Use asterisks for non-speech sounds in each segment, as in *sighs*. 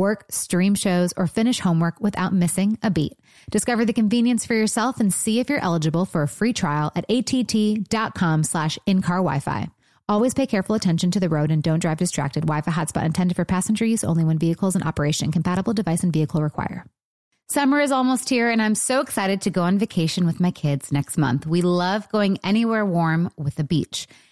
Work, stream shows, or finish homework without missing a beat. Discover the convenience for yourself and see if you're eligible for a free trial at att.com slash in-car Wi-Fi. Always pay careful attention to the road and don't drive distracted. Wi-Fi hotspot intended for passenger use only when vehicles in operation. Compatible device and vehicle require. Summer is almost here and I'm so excited to go on vacation with my kids next month. We love going anywhere warm with the beach.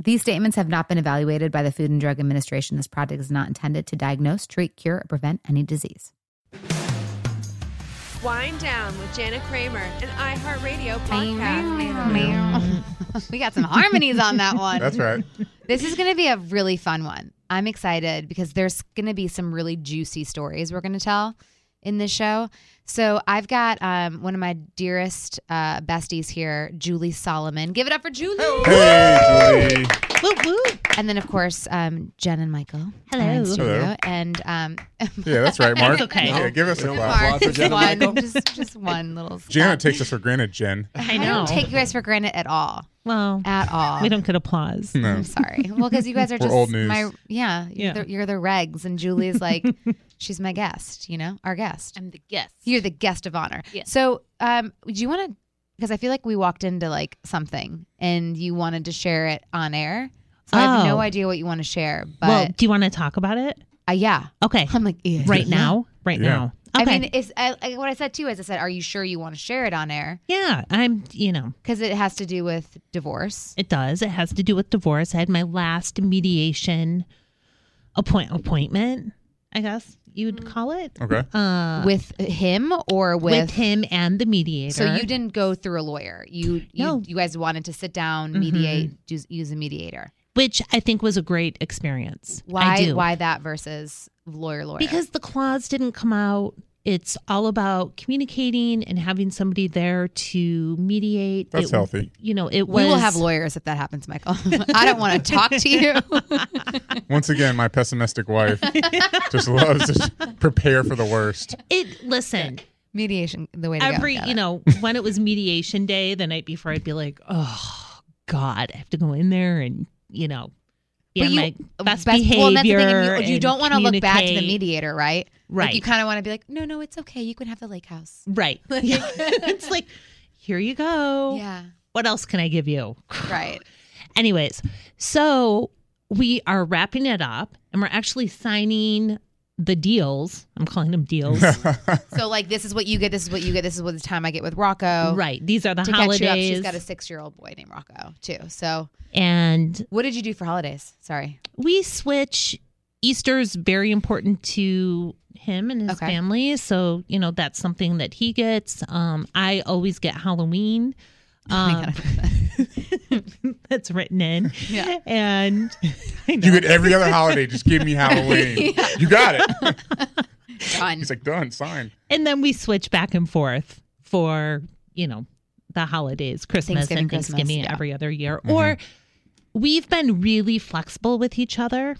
These statements have not been evaluated by the Food and Drug Administration. This product is not intended to diagnose, treat, cure, or prevent any disease. Wind Down with Jana Kramer, an iHeartRadio podcast. *laughs* we got some harmonies on that one. That's right. This is going to be a really fun one. I'm excited because there's going to be some really juicy stories we're going to tell in this show. So I've got um, one of my dearest uh, besties here, Julie Solomon. Give it up for Julie. Hey, Julie. Woo, woo. And then, of course, um, Jen and Michael. Hello. studio. Hello. And um, *laughs* Yeah, that's right, Mark. *laughs* okay. Yeah, give us a Mark. clap. Applause for Jen and one, Michael. just, just one little. Jana step. takes us for granted, Jen. I I know. don't take you guys for granted at all. Well, At all. we don't get applause. No. I'm sorry. Well, because you guys are *laughs* just old news. my yeah. You're, Yeah. The, you're the regs, and Julie's like, *laughs* she's my guest. You know, our guest. I'm the guest. You're the guest of honor. Yes. So, um, do you want to? Because I feel like we walked into like something, and you wanted to share it on air. So I have Oh. no idea what you want to share, but well, do you want to talk about it? uh, yeah, Okay. I'm like, yeah. Right now? Right Yeah. now. Okay. I mean, it's I, I, what I said too is I said, are you sure you want to share it on air? yeah, I'm, you know, Because it has to do with divorce. it does. It has to do with divorce. I had my last mediation appoint appointment, I guess you'd call it. Okay. Uh, with him or with, with, him and the mediator. So you didn't go through a lawyer. You you, No. you guys wanted to sit down, mediate, use, use a mediator. Which I think was a great experience. I Why do. why that versus lawyer lawyer? Because the clause didn't come out. It's all about communicating and having somebody there to mediate. That's It- healthy. You know, it was. we will have lawyers if that happens, Michael. *laughs* I don't want to talk to you. *laughs* Once again, my pessimistic wife *laughs* just loves to prepare for the worst. It listen, Mediation, the way to every go. You it. know when it was mediation day the night before, I'd be like, oh God, I have to go in there and you know, on you- best, Well, behavior. and that's the thing. You, you don't want to look bad to the mediator, right? Right. Like you kind of want to be like, no, no, it's okay. You can have the lake house. Right. *laughs* *laughs* it's like, here you go. Yeah. What else can I give you? *laughs* Right. Anyways, so we are wrapping it up and we're actually signing the deals. I'm calling them deals. *laughs* So like, this is what you get. This is what you get. This is what the time I get with Rocco. right. These are the To holidays. catch you up, she's got a six-year-old boy named Rocco too. So, and what did you do for holidays? Sorry. we switch. Easter's very important to him and his Okay. family. So, you know, that's something that he gets. Um, I always get Halloween. *laughs* Um, *laughs* that's written in. Yeah. And You get every other holiday. Just give me Halloween. *laughs* You got it. Done. He's like, done, sign. and then we switch back and forth for, you know, the holidays, Christmas Thanksgiving, and Christmas, Thanksgiving yeah. every other year. Or we've been really flexible with each other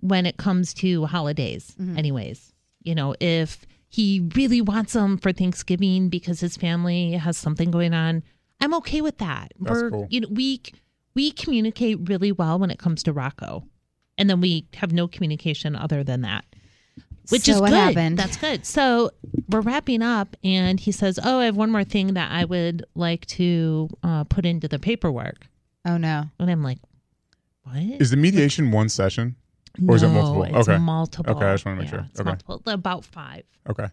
when it comes to holidays, Mm-hmm. anyways. You know, if he really wants them for Thanksgiving because his family has something going on, I'm okay with that. That's We're cool. you know, we we communicate really well when it comes to Rocco. And then we have no communication other than that. Which So is what good. happened? That's good. So we're wrapping up, and he says, "Oh, I have one more thing that I would like to uh, put into the paperwork." Oh no. And I'm like, "What?" Is the mediation one session? or is it multiple? It's Okay. multiple. Okay, I just wanna make Yeah, sure. It's Okay. multiple. About five. Okay.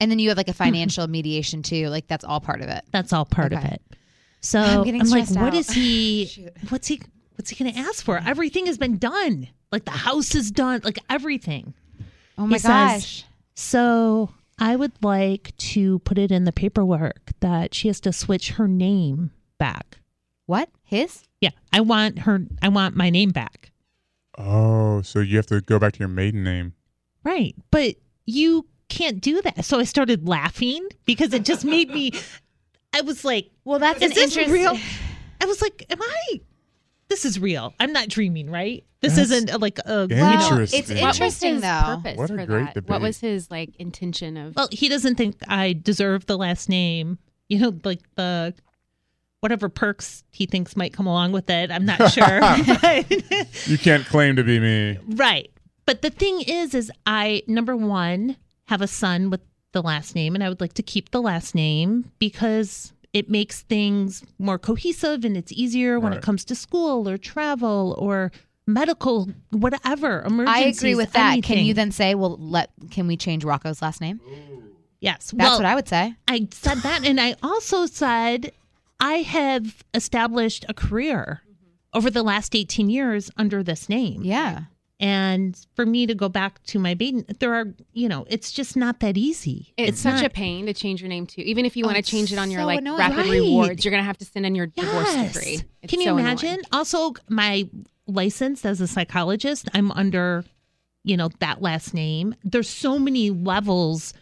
And then you have like a *laughs* financial mediation too. Like that's all part of it. That's all part of it. So I'm I'm, like, stressed what out. is he? *laughs* What's he? What's he going to ask for? Everything has been done. Like the house is done. Like everything. Oh my He says- gosh. So I would like to put it in the paperwork that she has to switch her name back. What? His? Yeah, I want her. I want my name back. Oh, so you have to go back to your maiden name. Right, but you can't do that. So I started laughing because it just made me. I was like, Well, that's "Is an this interest- real?" *sighs* I was like, "Am I? This is real. I'm not dreaming, right? This That's isn't uh, like a you Well. Interesting. it's What What was interesting his though. purpose What a for great that? debate. What was his like intention of? Well, he doesn't think I deserve the last name. You know, like the whatever perks he thinks might come along with it. I'm not *laughs* sure. *laughs* You can't claim to be me. right. But the thing is, is I number one have a son with the last name, and I would like to keep the last name because it makes things more cohesive and it's easier when Right. it comes to school or travel or medical, whatever emergency. I agree with that. Can you then say, well, let can we change Rocco's last name? Yes, That's well, what I would say. I said that, and I also said I have established a career over the last 18 years under this name. Yeah. And for me to go back to my maiden, there are, you know, it's just not that easy. it's, such not, a pain to change your name too. Even if you Oh, want to change it on your so like annoying. rapid Right. rewards, you're gonna have to send in your divorce Yes. decree. It's Can you so imagine? annoying. Also, my license as a psychologist, I'm under, you know, that last name. There's so many levels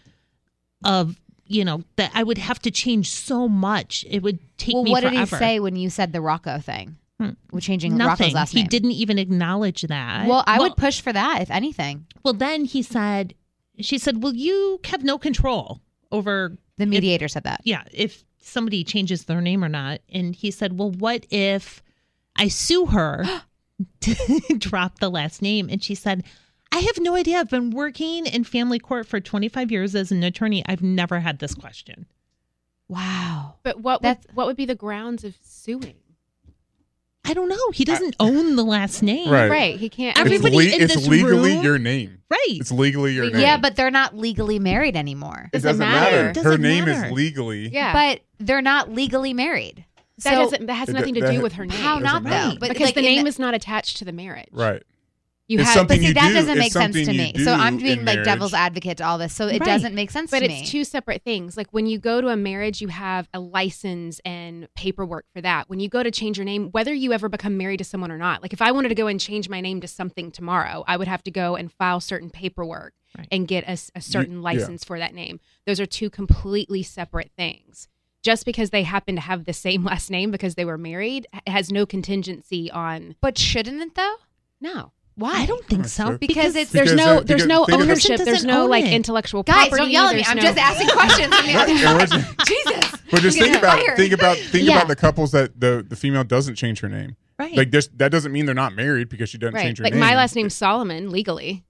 of, you know, that I would have to change so much. It would take Well, me what forever. did he say when you said the Rocco thing? Hmm. With changing Nothing. Rocco's last he name. didn't even acknowledge that. Well, I Well- would push for that if anything. Well, then he said, she said, well, you have no control over, The mediator said that. yeah, if somebody changes their name or not. And he said, well, what if I sue her *gasps* to *laughs* drop the last name? And she said, I have no idea. I've been working in family court for 25 years as an attorney. I've never had this question. Wow. But what would, what would be the grounds of suing? I don't know. He doesn't own the last name. Right. Right, he can't. It's, Everybody le- in it's this legally room- your name. Right. It's legally your name. Yeah, but they're not legally married anymore. it Doesn't doesn't matter. matter. It doesn't Her name matter. is legally. yeah, But they're not legally married. that So- doesn't. That has nothing to that- do with her name. How not though? But because like the in name is not attached to the marriage. Right. You It's have, something But see, you that do- doesn't it's make sense to me. So I'm being like marriage. devil's advocate to all this. So it Right. doesn't make sense But to it's two separate things. Like when you go to a marriage, you have a license and paperwork for that. When you go to change your name, whether you ever become married to someone or not, like if I wanted to go and change my name to something tomorrow, I would have to go and file certain paperwork Right. and get a certain yeah. license for that name. Those are two completely separate things. Just because they happen to have the same *laughs* last name because they were married has no contingency on but shouldn't it though? no. Why? I don't think oh, so. true. Because it's- There's Because, no there's no think of the- ownership. There's no like it. intellectual Guys, property. don't yell at me. I'm no- just asking *laughs* questions. I mean, Right, it wasn't- Jesus. But just I'm think about fired. think about think Yeah. about the couples that the the female doesn't change her name. Right. Like this, that doesn't mean they're not married because she doesn't Right. change her Like name. my last name's Solomon legally.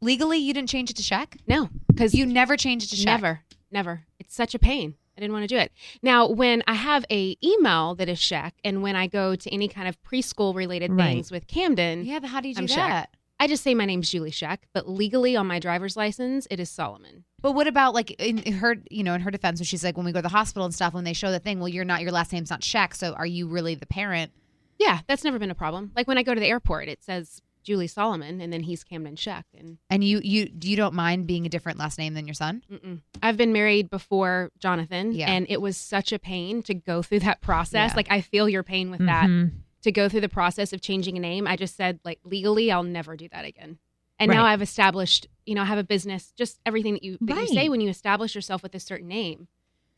Legally, you didn't change it to Shaq. No, because You never changed it to Shaq. Never, never. It's such a pain. I didn't want to do it. Now, when I have a email that is Shaq, and when I go to any kind of preschool related Right. things with Camden, Yeah, but how do you do I'm Shaq. that? I just say my name's Julie Shaq, but legally on my driver's license, it is Solomon. But what about like in her, you know, in her defense, when she's like, when we go to the hospital and stuff, when they show the thing, well, you're not, your last name's not Shaq, so are you really the parent? Yeah, that's never been a problem. Like when I go to the airport, it says Julie Solomon, and then he's Camden Shaq, and And you, you, do you don't mind being a different last name than your son? Mm-mm. I've been married before Jonathan, Yeah. and it was such a pain to go through that process. Yeah. Like I feel your pain with that. Mhm. To go through the process of changing a name, I just said like legally, I'll never do that again. And now I've established, you know, I have a business. Just everything that you that you say when you establish yourself with a certain name,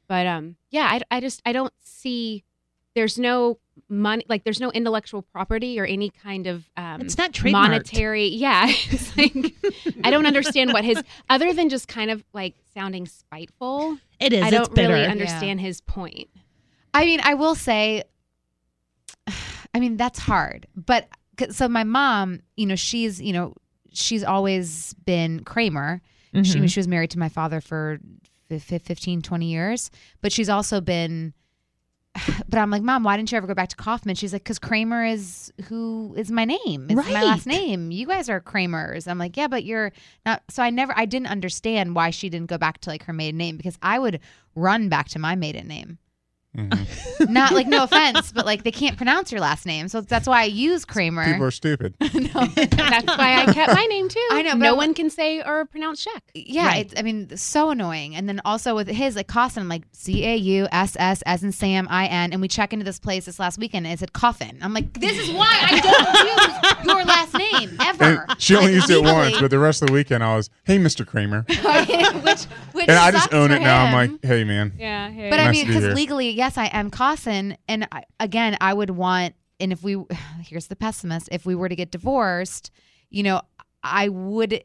But um, yeah, I, I just I don't see there's no money like there's no intellectual property or any kind of um, It's not trademarked. monetary. Yeah, *laughs* it's like I don't understand what his other than just kind of like sounding spiteful. It is. I don't bitter. really understand his point. I mean, I will say, *sighs* I mean, that's hard. But 'cause- so my mom, you know, she's, you know, she's always been Kramer. She, Mhm. she was married to my father for fif- fif- 15, 20 years, but she's also been. *sighs* But I'm like, Mom, why didn't you ever go back to Kaufman? She's like, because Kramer is who is my name. It's my last name. You guys are Kramers. I'm like, yeah, but you're not. So I never, I didn't understand why she didn't go back to like her maiden name because I would run back to my maiden name Mhm. not like no offense, but like they can't pronounce your last name, so that's why I use Kramer. People are stupid. *laughs* No, *laughs* that's why I kept my name too. I know, but no I'm- one can say or pronounce Sheck. yeah, Right. it's I mean so annoying. And then also with his like Caussin, I'm like C A U S S as in Sam I N, and we check into this place this last weekend and it said Coffin. I'm like, this is why I don't *laughs* use your last name ever. And she only Like, used it once, but the rest of the weekend I was, "Hey, Mr. Kramer," which, *laughs* which and I just own for it now. I'm like, "Hey, man." Yeah. Hey. But I mean, to be because legally, yes, I am Caussin, and I, again, I would want, and if we, *sighs* here's the pessimist, if we were to get divorced, you know, I would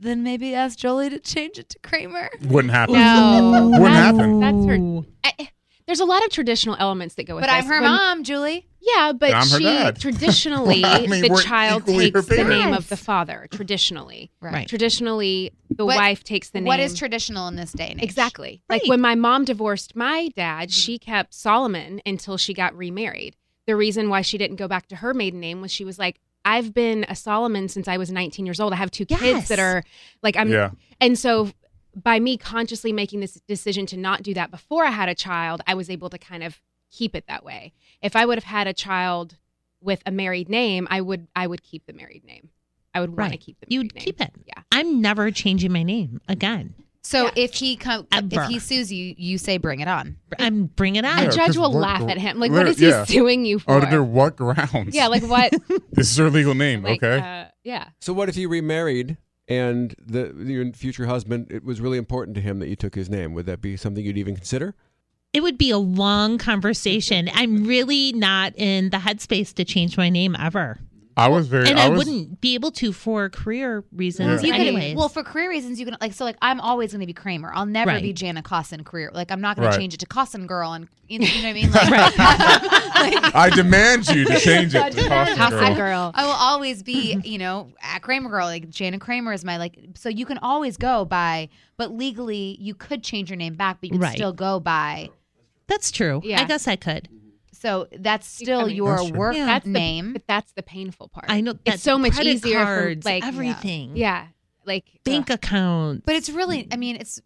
then maybe ask Jolie to change it to Kramer. Wouldn't happen. no. Wouldn't that's, happen. That's her. I, there's a lot of traditional elements that go with But I'm her When- mom, Julie. Yeah, but I'm she dad. *laughs* traditionally I mean, the child takes the name of the father. Traditionally, Right. traditionally the What- wife takes the name. What is traditional in this day and age? Exactly. Like when my mom divorced my dad, Mm-hmm. she kept Solomon until she got remarried. The reason why she didn't go back to her maiden name was she was like, I've been a Solomon since I was 19 years old. I have two Yes. kids that are like I'm Yeah. and so by me consciously making this decision to not do that before I had a child, I was able to kind of keep it that way. If I would have had a child with a married name, I would I would keep the married name. I would want to keep the You'd married name. keep it. Yeah. I'm never changing my name again. So Yeah. if he come, Ever. if he sues you, you say bring it on. I'm bringing it A Yeah, on. judge 'cause will what- laugh at him. Like, literally- what is he suing you for? Under what grounds? yeah, like what? *laughs* this is her legal name. like, okay. uh, yeah. So what if you remarried and the your future husband? It was really important to him that you took his name. Would that be something you'd even consider? It would be a long conversation. I'm really not in the headspace to change my name ever. I was very. And I, I, was, wouldn't be able to for career reasons. Yeah. You anyways. can, well, for career reasons, you can like so like I'm always going to be Kramer. I'll never Right. be Jana Caussin career. Like I'm not going Right. to change it to Caussin girl, and you know, you know what I mean. *laughs* Like, like, *laughs* I demand you to change it to Costa Casa Girl. girl. I will always be, you know, a Kramer girl. Like Jana Kramer is my like. So you can always go by, but legally you could change your name back, but you can Right. still go by. That's true. Yeah. I guess I could. So that's still mean- your That's work Yeah. That's the- name. But that's the painful part. I know that's it's so much easier cards, for like everything. Yeah, like Bank ugh. accounts. But it's really, I mean, it's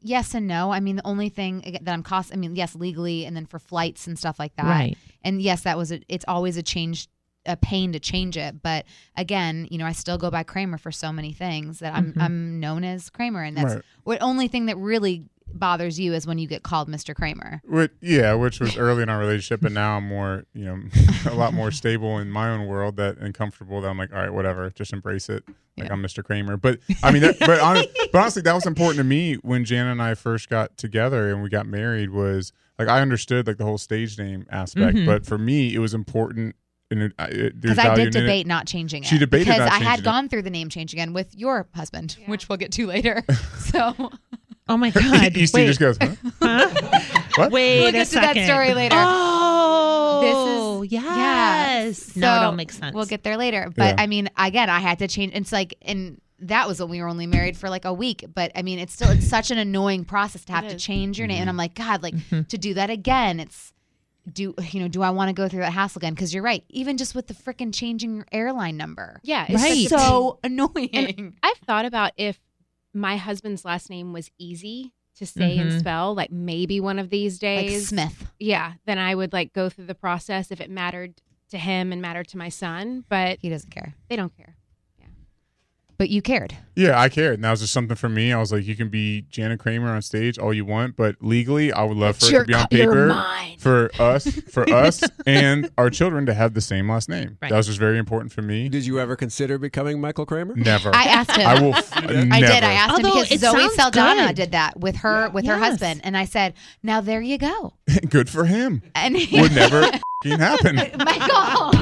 yes and no. I mean, the only thing that I'm cost, I mean, yes, legally, and then for flights and stuff like that. Right. And yes, that was a, it's always a change, a pain to change it. But again, you know, I still go by Kramer for so many things that I'm Mhm. I'm known as Kramer, and that's Right. what only thing that really bothers you is when you get called Mr. Kramer. Which, yeah, which was early in our relationship, but now I'm more, you know, *laughs* a lot more stable in my own world that and comfortable that I'm like, all right, whatever, just embrace it. Like Yeah. I'm Mr. Kramer. But I mean, that, but, hon- but honestly, that was important to me when Jana and I first got together and we got married. Was like I understood like the whole stage name aspect, Mhm. but for me, it was important. And it, it, there's Because I did in it. debate not changing it. She debated because not I had changing it. gone through the name change again with your husband, Yeah. which we'll get to later. *laughs* so oh my *laughs* god. Easton Wait. just goes, huh? *laughs* Huh? What? Wait We'll a get to that second. story later. Oh, This is- yes. yeah. now it So, all makes sense. We'll get there later. But Yeah. I mean, again, I had to change. It's like, and that was when we were only married for like a week. But I mean, it's still it's such an annoying process to have to change your name. And I'm like, God, like Mhm. to do that again. It's do you know? Do I want to go through that hassle again? Because you're right. Even just with the freaking changing your airline number, yeah, it's Right. such a pain. so *laughs* annoying. I've thought about if my husband's last name was easy to say and Mhm. spell, like maybe one of these like days, Smith. yeah, then I would like go through the process if it mattered to him and mattered to my son. But He doesn't care. they don't care. Yeah. but you cared. Yeah, I cared. And that was just something for me. I was like, you can be Janet Kramer on stage all you want, but legally, I would love for it to be on paper for us, for *laughs* us, and our children to have the same last name. Right. That was just very important for me. Did you ever consider becoming Michael Kramer? Never. I asked him. I will. F- *laughs* never. I did. I asked Although him because Zoe Saldana good. did that with her with her Yes. husband, and I said, "Now there you go." *laughs* Good for him. And he, Would never f***ing happen. Michael,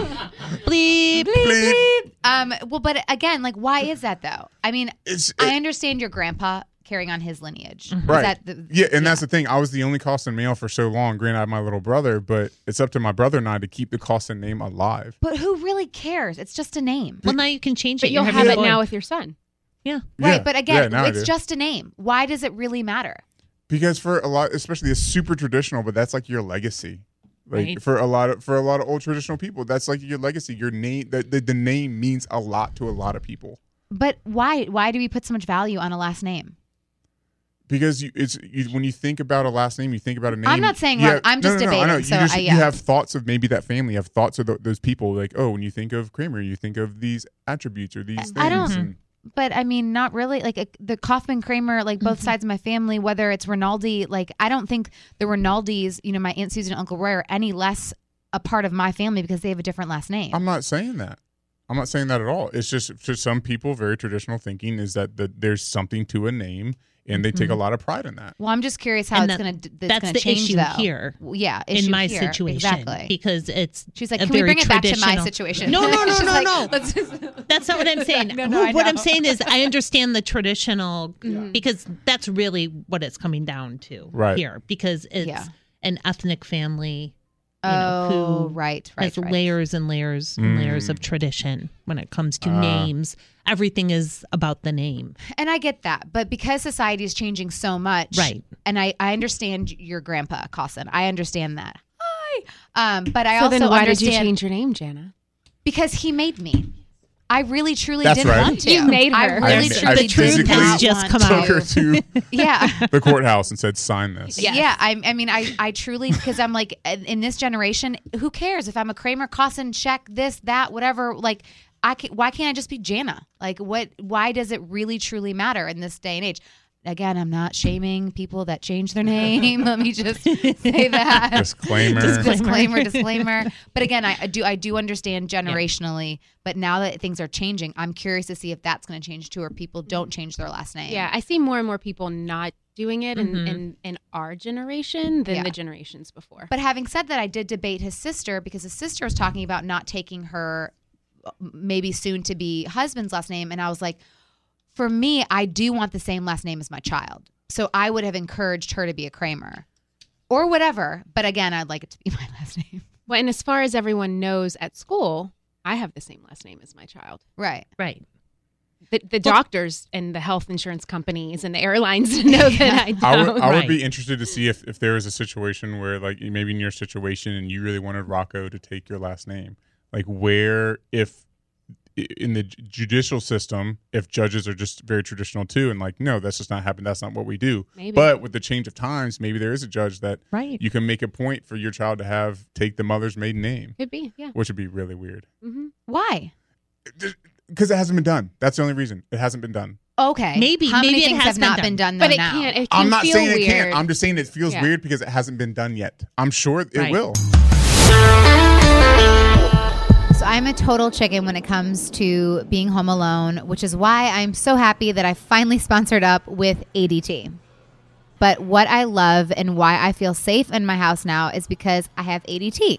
Bleep, Bleep. Bleep. um, well, but again, like, why is that though? I mean, It's, I understand your grandpa carrying on his lineage. Is Right. that the- Yeah, and that's the thing. I was the only Caussin male for so long. Granted, I have my little brother, but it's up to my brother and I to keep the Caussin name alive. But who really cares? It's just a name. Well, now you can change But it. you'll You're have having it now with your son. Yeah. Right. Yeah. But again, now I it's just a name. Why does it really matter? because for a lot, especially a super traditional, but that's like your legacy. Like Right. for a lot of for a lot of old traditional people, that's like your legacy. Your name, the, the the name means a lot to a lot of people But why? Why do we put so much value on a last name? because you, it's you, when you think about a last name, you think about a name. I'm not saying wrong. have- I'm no, just no, no, I know. debating, You, so just, I- you have thoughts of maybe that family. You have thoughts of th those people. Like oh, when you think of Kramer, you think of these attributes or these things. I don't- and- But I mean, not really. Like uh, the Kaufman Kramer, like both Mm-hmm. sides of my family, whether it's Rinaldi, like I don't think the Rinaldis, you know, my Aunt Susan and Uncle Roy are any less a part of my family because they have a different last name. I'm not saying that. I'm not saying that at all. It's just for some people, very traditional thinking is that the, there's something to a name, and they take a mm-hmm. lot of pride in that. well, I'm just curious how And it's going to that's, that's going the change issue though. here Well, Yeah, in my here. situation exactly. because it's She's like, a can we very bring it back to my traditional- situation? No, no, *laughs* no, no, like, no. Let's just, *laughs* That's not what I'm saying. *laughs* No, no, what I'm saying is I understand the traditional mm-hmm. because that's really what it's coming down to Right. here because it's Yeah. an ethnic family you oh, know, who right, right, has right. layers and layers and layers of tradition when it comes to Ah. names. Everything is about the name. And I get that, but because society is changing so much, Right. And I, I understand your grandpa, Caussin. I understand that. Hi. Um, but I so also then why understand did you change your name, Jana? because he made me. I really truly That's didn't right. want to. You made her. I really I- truly I didn't physically want just come Took out. her to Yeah. the courthouse and said, "Sign this." Yes. Yeah, I, I mean, I, I truly because I'm like in in this generation, who cares if I'm a Kramer, Caussin, check this, that, whatever. Like, I can, why can't I just be Jana? Like, what? Why does it really truly matter in this day and age? Again, I'm not shaming people that change their name. Let me just say that. *laughs* Disclaimer. Dis- disclaimer, disclaimer. But again, I, I do I do understand generationally, but now that things are changing, I'm curious to see if that's going to change too, or people don't change their last name. Yeah, I see more and more people not doing it in, Mhm. in, in our generation than Yeah. the generations before. But having said that, I did debate his sister because his sister was talking about not taking her maybe soon to be husband's last name. And I was like, for me, I do want the same last name as my child. So I would have encouraged her to be a Kramer or whatever. But again, I'd like it to be *laughs* my last name. well, and as far as everyone knows at school, I have the same last name as my child. Right. Right. The, the doctors and the health insurance companies and the airlines *laughs* know that I don't. I would, I would Right. be interested to see if, if there was a situation where, like, maybe in your situation and you really wanted Rocco to take your last name. Like, where, if i- in the judicial system, if judges are just very traditional too, and like, no, that's just not happening. That's not what we do. Maybe. But with the change of times, maybe there is a judge that Right. you can make a point for your child to have take the mother's maiden name, Could be, yeah. which would be really weird hmm Why? because it hasn't been done. That's the only reason it hasn't been done. Okay. Maybe- How maybe many it has have been not done. been done though But it now? can't. It can I'm not feel saying weird. it can't. I'm just saying it feels Yeah. weird because it hasn't been done yet. I'm sure it Right. will. I'm a total chicken when it comes to being home alone, which is why I'm so happy that I finally sponsored up with ADT. But what I love and why I feel safe in my house now is because I have ADT.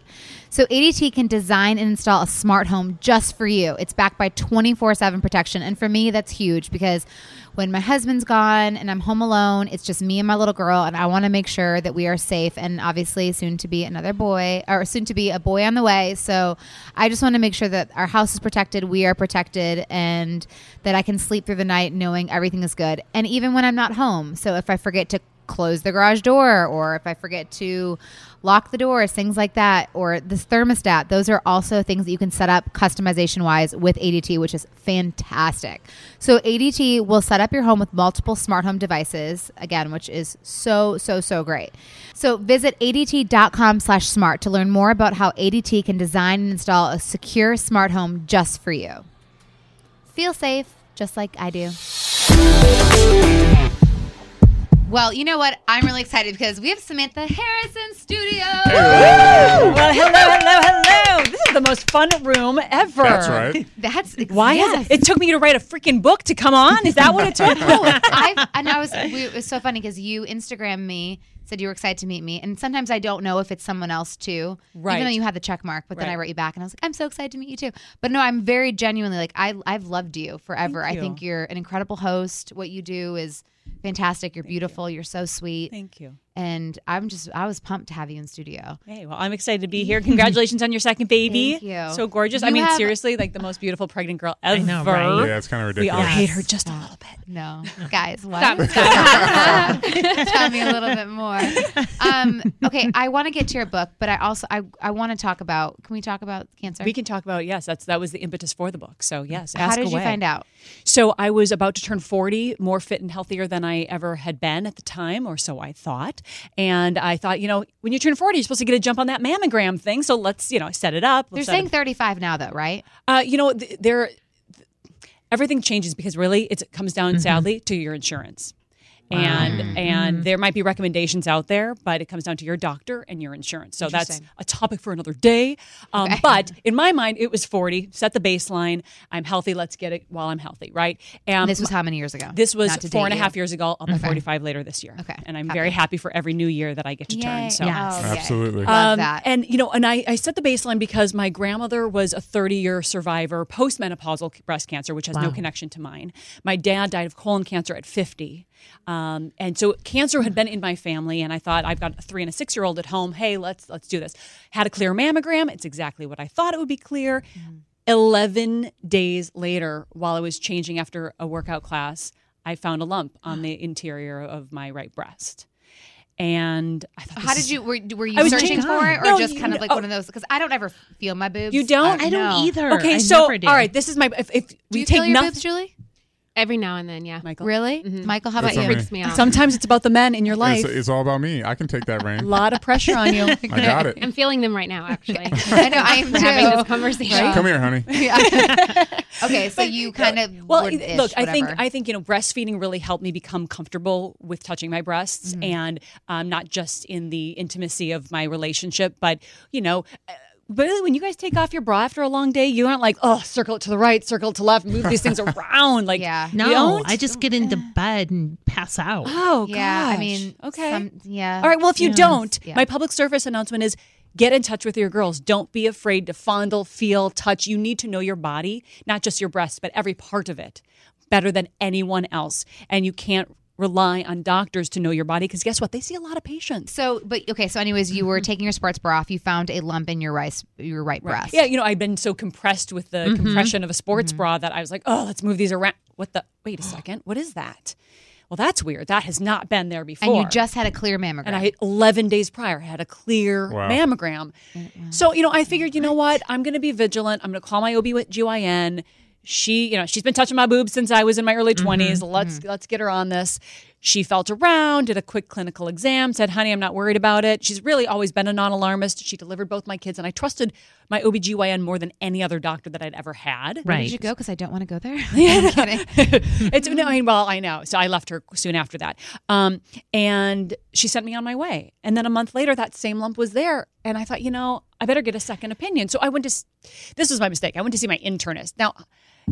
So ADT can design and install a smart home just for you. It's backed by 24/7 protection, and for me that's huge because when my husband's gone and I'm home alone, it's just me and my little girl and I want to make sure that we are safe and obviously soon to be another boy or soon to be a boy on the way. So I just want to make sure that our house is protected, we are protected and that I can sleep through the night knowing everything is good. And even when I'm not home. So if I forget to close the garage door or if I forget to lock the doors, things like that, or this thermostat. Those are also things that you can set up customization wise with ADT, which is fantastic. So ADT will set up your home with multiple smart home devices, again, which is so, so, so great. So visit ADT.com slash smart to learn more about how ADT can design and install a secure smart home just for you. Feel safe, just like I do. Well, you know what? I'm really excited because we have Samantha Harris in studio. Well, hello, hello, hello. This is the most fun room ever. That's right. That's Why yes. it? It took me to write a freaking book to come on. Is that what it took? no, *laughs* I and I was we, it was so funny because you Instagram me said you were excited to meet me, and sometimes I don't know if it's someone else too. Right. Even though you had the check mark, but then I wrote you back and I was like, I'm so excited to meet you too. But no, I'm very genuinely like I I've loved you forever. Thank I think you. you're an incredible host. What you do is fantastic. You're beautiful. You. are so sweet. Thank you. And I'm just I was pumped to have you in studio. Hey, well, I'm excited to be here. Congratulations on your second baby. *laughs* Thank you. So gorgeous. I mean, have- seriously, like the most beautiful pregnant girl ever. know, right? Yeah, it's kind of ridiculous. We all ridiculous. hate her just a little bit. No, guys, what? Stop, stop. *laughs* *laughs* Tell me a little bit more. Um, okay, I want to get to your book, but I also I, I want to talk about. Can we talk about cancer? We can talk about yes. That's that was the impetus for the book. So yes, How ask did you find out? So I was about to turn 40, more fit and healthier than I ever had been at the time, or so I thought. And I thought, you know, when you turn 40, you're supposed to get a jump on that mammogram thing. So let's, you know, set it up. They're Let's set saying it- 35 now, though, right? uh, you know, th- there, everything changes because really it comes down sadly to your insurance. And and there might be recommendations out there, but it comes down to your doctor and your insurance. So that's a topic for another day. Um, Okay. But in my mind, it was forty. Set the baseline. I'm healthy. Let's get it while I'm healthy, right? And This was how many years ago? this was Not to four and a date half you. years ago. I'll be 45 later this year. Okay. And I'm Happy. very happy for every new year that I get to Yay. turn. So. Yes. Oh, yay. Absolutely. Love Um, that. And you know, and I, I set the baseline because my grandmother was a 30 year survivor postmenopausal breast cancer, which has no connection to mine. My dad died of colon cancer at 50, um, and so cancer had been in my family. And I thought I've got a three and a six year old at home. Hey, let's let's do this. Had a clear mammogram. It's exactly what I thought it would be clear. 11 days later, while I was changing after a workout class, I found a lump on the interior of my right breast. And I thought, How did you were, were you I was searching for it or No, just you- kind of like oh. one of those? Because I don't ever feel my boobs. You don't? Uh, I don't either. Okay, I so never did. all right, this is my if, if Do we you take feel your nothing. boobs, Julie? Every now and then, yeah. Michael, Really, Michael? How about That's you? okay. Freaks me out. sometimes it's about the men in your life. It's, it's all about me. I can take that rain. a lot of pressure on you. *laughs* I got it. I'm feeling them right now, actually. *laughs* I know I am *laughs* We're having this conversation. Come here, honey. Okay, so you kind of well, would it- ish, look, I think. I think you know breastfeeding really helped me become comfortable with touching my breasts, Mm-hmm. and um, not just in the intimacy of my relationship, but you know. uh, But really, when you guys take off your bra after a long day, you aren't like, oh, circle it to the right, circle it to left, move these things *laughs* around. Like, Yeah. No, don't? I just get into bed and pass out. oh, yeah. I mean, okay, some- yeah. All right. Well, if you Yes. don't, Yeah. my public service announcement is get in touch with your girls. Don't be afraid to fondle, feel, touch. You need to know your body, not just your breasts, but every part of it better than anyone else. And you can't rely on doctors to know your body because guess what? They see a lot of patients. So, but okay. So, anyways, you were mm-hmm. taking your sports bra off. You found a lump in your right, your right breast. Yeah, you know, I've been so compressed with the mm-hmm. compression of a sports mm-hmm. bra that I was like, oh, let's move these around. What the? Wait a *gasps* second. What is that? Well, that's weird. That has not been there before. And you just had a clear mammogram. and I had 11 days prior had a clear Wow. mammogram. So, you know, I figured, you know what? I'm going to be vigilant. I'm going to call my OBGYN. She, you know, she's been touching my boobs since I was in my early 20s. Let's let's get her on this. She felt around, did a quick clinical exam, said, "Honey, I'm not worried about it." She's really always been a non-alarmist. She delivered both my kids and I trusted my OBGYN more than any other doctor that I'd ever had. Where Right. did you go? Because I don't want to go there. *laughs* *laughs* I'm kidding. *laughs* it's no, I mean, well, I know. So I left her soon after that. Um, and she sent me on my way. And then a month later, that same lump was there. And I thought, you know, I better get a second opinion. So I went to, this was my mistake. I went to see my internist. Now,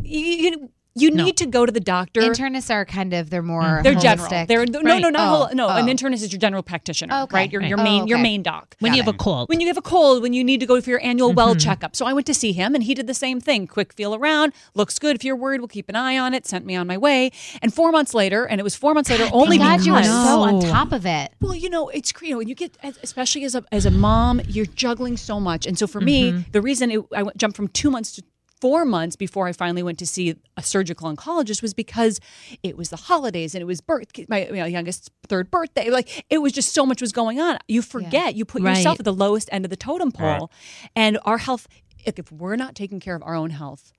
you, you, you No. need to go to the doctor. Internists are kind of they're more they're general. They're no, Right. no, not Oh, whole, no. An oh. internist is your general practitioner, oh, Okay. right? Your, your Right. main, Oh, your main doc when Got you have a cold. when you have a cold, when you need to go for your annual well mm-hmm. checkup. So I went to see him and he did the same thing. Quick feel around, looks good. If you're worried, we'll keep an eye on it. Sent me on my way. And four months later, and it was four months later only Thank God because you were so on top of it. well, you know, it's you know, when you get especially as a as a mom, you're juggling so much. And so for me, mm-hmm. the reason it, I jumped from two months to four months before I finally went to see a surgical oncologist was because it was the holidays and it was birth my you know, youngest third birthday. Like it was just so much was going on. You forget you put Right. yourself at the lowest end of the totem pole, Right. and our health. If if we're not taking care of our own health.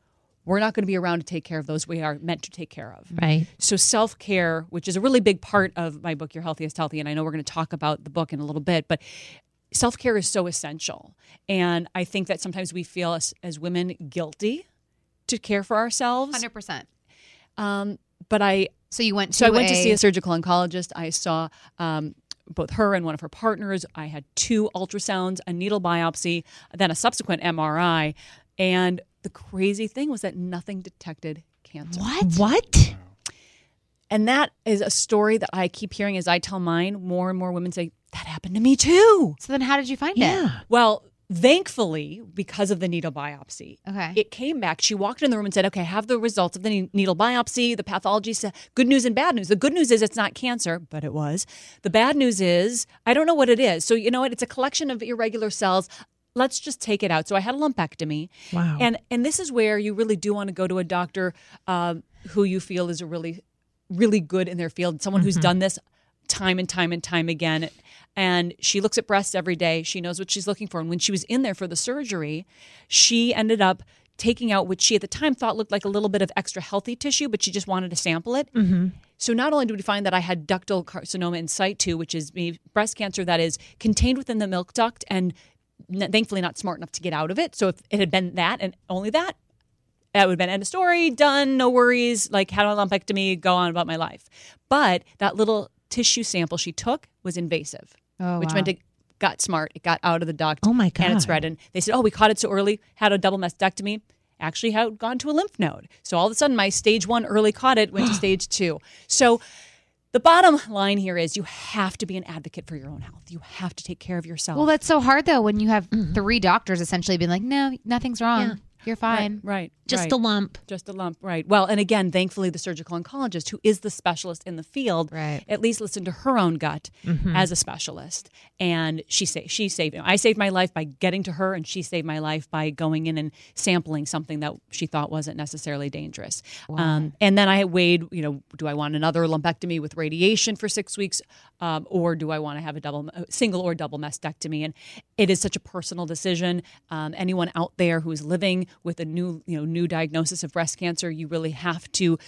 We're not going to be around to take care of those we are meant to take care of. right. So self care, which is a really big part of my book, Your Healthiest Healthy, and I know we're going to talk about the book in a little bit, but self care is so essential. And I think that sometimes we feel as, as women guilty to care for ourselves. Hundred percent. Um, but I So you went to so I went to see a surgical oncologist. I saw um, both her and one of her partners. I had two ultrasounds, a needle biopsy, then a subsequent MRI. And the crazy thing was that nothing detected cancer. What? What? And that is a story that I keep hearing as I tell mine. More and more women say, that happened to me too. So then how did you find it? Yeah. Well, thankfully, because of the needle biopsy, Okay. it came back. She walked in the room and said, "Okay, I have the results of the ne- needle biopsy. The pathology said good news and bad news. The good news is it's not cancer, but it was. The bad news is I don't know what it is. So you know what? It's a collection of irregular cells. Let's just take it out. So I had a lumpectomy. Wow. And and this is where you really do want to go to a doctor um, who you feel is a really really good in their field, someone who's done this time and time and time again. And she looks at breasts every day. She knows what she's looking for. And when she was in there for the surgery, she ended up taking out what she at the time thought looked like a little bit of extra healthy tissue, but she just wanted to sample it. Mm-hmm. So not only did we find that I had ductal carcinoma in situ, which is breast cancer that is contained within the milk duct and n- thankfully not smart enough to get out of it. So if it had been that and only that, that would have been end of story, done, no worries, like had a lumpectomy, go on about my life. But that little tissue sample she took was invasive, Oh, which wow. meant it got smart. It got out of the duct. Oh, my god! And it spread. And they said, oh, we caught it so early, had a double mastectomy. Actually, had gone to a lymph node. So all of a sudden, my stage one early caught it, went to *gasps* stage two. So the bottom line here is you have to be an advocate for your own health. You have to take care of yourself. Well, that's so hard though when you have mm-hmm. three doctors essentially being like, "No, nothing's wrong. Yeah. You're fine." right. Just right. a lump. Just a lump, right? Well, and again, thankfully, the surgical oncologist, who is the specialist in the field, Right. at least listened to her own gut as a specialist, and she say she saved. I saved my life by getting to her, and she saved my life by going in and sampling something that she thought wasn't necessarily dangerous. Um, and then I weighed, you know, do I want another lumpectomy with radiation for six weeks, um, or do I want to have a double, single or double mastectomy? And it is such a personal decision. Um, anyone out there who's living with a new, you know, new diagnosis of breast cancer, you really have to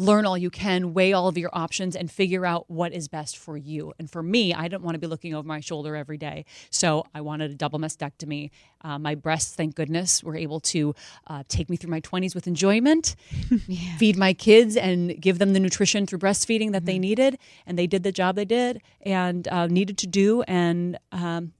learn all you can, weigh all of your options, and figure out what is best for you. And for me, I didn't want to be looking over my shoulder every day, so I wanted a double mastectomy. Uh, my breasts, thank goodness, were able to uh, take me through my 20s with enjoyment, *laughs* feed my kids, and give them the nutrition through breastfeeding that they needed. And they did the job they did and uh, needed to do. And um,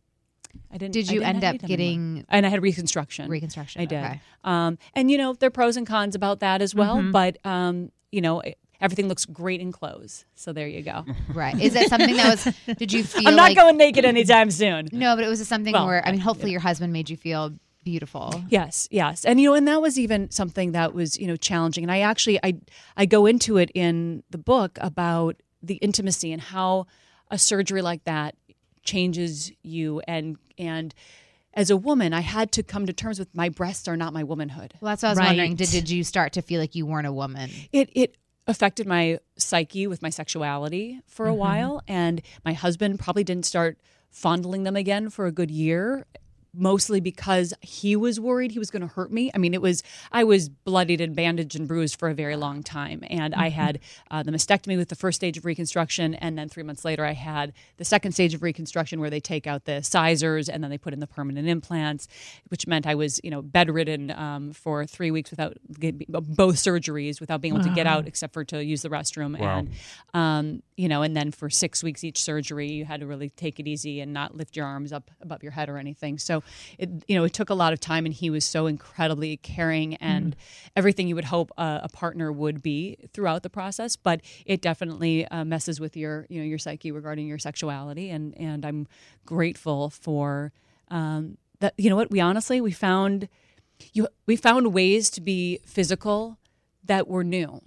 I didn't. Did you didn't end up them anymore. getting And I had reconstruction. reconstruction? I did. Okay. Um, and you know, there are pros and cons about that as well. But um, you know, it- everything looks great in clothes. So there you go. *laughs* Right. Is that something that was? *laughs* Did you feel? I'm not like, going naked anytime soon. No, but it was something Well, where I mean, hopefully your husband made you feel beautiful. Yes, yes. And you know, and that was even something that was, you know, challenging. And I actually I I go into it in the book about the intimacy and how a surgery like that changes you and and as a woman, I had to come to terms with my breasts are not my womanhood. Well, that's what I was Right. wondering. Did did you start to feel like you weren't a woman? it it affected my psyche with my sexuality for a mm-hmm. while and my husband probably didn't start fondling them again for a good year mostly because he was worried he was going to hurt me. I mean, it was I was bloodied and bandaged and bruised for a very long time, and I had uh, the mastectomy with the first stage of reconstruction, and then three months later, I had the second stage of reconstruction where they take out the sizers and then they put in the permanent implants, which meant I was you know bedridden um, for three weeks without both surgeries without being able to get out except for to use the restroom Wow. and um, you know, and then for six weeks each surgery, you had to really take it easy and not lift your arms up above your head or anything. So, it you know, it took a lot of time, and he was so incredibly caring and everything you would hope a, a partner would be throughout the process. But it definitely uh, messes with your you know your psyche regarding your sexuality, and and I'm grateful for um, that. You know what? We honestly we found you we found ways to be physical that were new.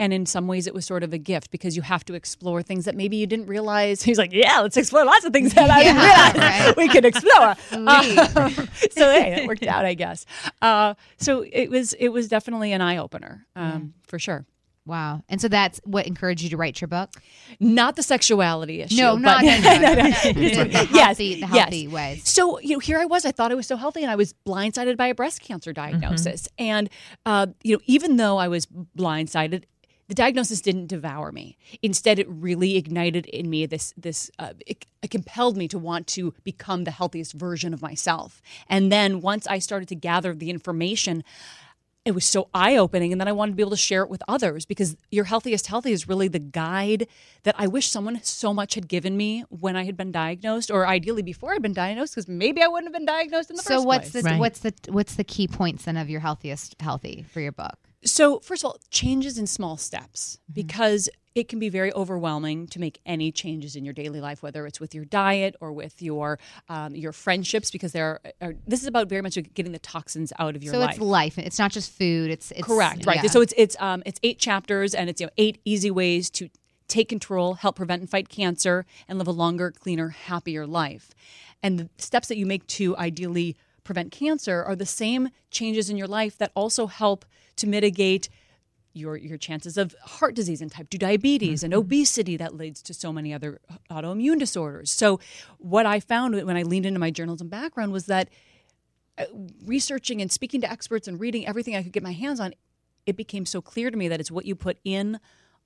And in some ways, it was sort of a gift because you have to explore things that maybe you didn't realize. *laughs* He's like, "Yeah, let's explore lots of things that I didn't *laughs* realize *laughs* right. we could explore." Uh, so hey, it worked out, I guess. Uh, so it was it was definitely an eye opener um, for sure. Wow. And so that's what encouraged you to write your book? Not the sexuality issue. No, but- not no, no, no. no. *laughs* The Yes, healthy, the healthy yes. ways. So you know, here I was. I thought I was so healthy, and I was blindsided by a breast cancer diagnosis. And uh, you know, even though I was blindsided, the diagnosis didn't devour me. Instead, it really ignited in me this this. Uh, it, it compelled me to want to become the healthiest version of myself. And then once I started to gather the information. It was so eye opening. And then I wanted to be able to share it with others because your healthiest healthy is really the guide that I wish someone so much had given me when I had been diagnosed, or ideally before I'd been diagnosed, because maybe I wouldn't have been diagnosed in the So first what's place. the Right. what's the what's the key points then of your healthiest healthy for your book? So, first of all, changes in small steps Mm-hmm. because it can be very overwhelming to make any changes in your daily life, whether it's with your diet or with your um, your friendships. Because there are, are this is about very much getting the toxins out of your so life. it's life. It's not just food. It's, it's Correct, right? yeah. So it's it's um it's eight chapters and it's you know eight easy ways to take control, help prevent and fight cancer, and live a longer, cleaner, happier life. And the steps that you make to ideally prevent cancer are the same changes in your life that also help to mitigate your your chances of heart disease and type 2 diabetes and obesity that leads to so many other autoimmune disorders. So what I found when I leaned into my journalism background was that uh, researching and speaking to experts and reading everything I could get my hands on, it became so clear to me that it's what you put in,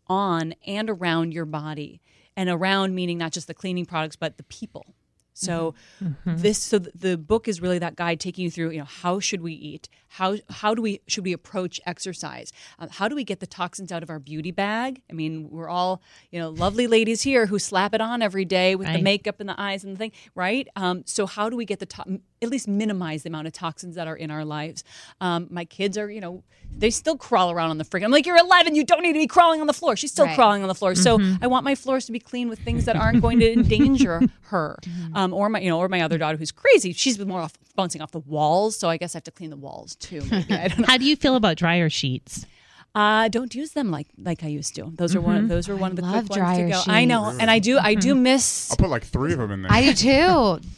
on, and around your body. And around meaning not just the cleaning products, but the people. So this so the book is really that guide taking you through you know how should we eat? How how do we should we approach exercise? Um, how do we get the toxins out of our beauty bag? I mean we're all you know lovely ladies here who slap it on every day with the makeup and the eyes and the thing right? Um, so how do we get the to- at least minimize the amount of toxins that are in our lives. Um, my kids are you know they still crawl around on the freaking I'm like you're 11 you don't need to be crawling on the floor. She's still Right. crawling on the floor. So I want my floors to be clean with things that aren't going to *laughs* endanger her. Um, or my you know or my other daughter who's crazy. She's more off bouncing off the walls so I guess I have to clean the walls too maybe. I don't know. *laughs* How do you feel about dryer sheets? uh, don't use them like like I used to. Those are one of those were one of the love quick ones to dryer go. I know and I do I do miss I'll put like three of them in there. I do too. *laughs*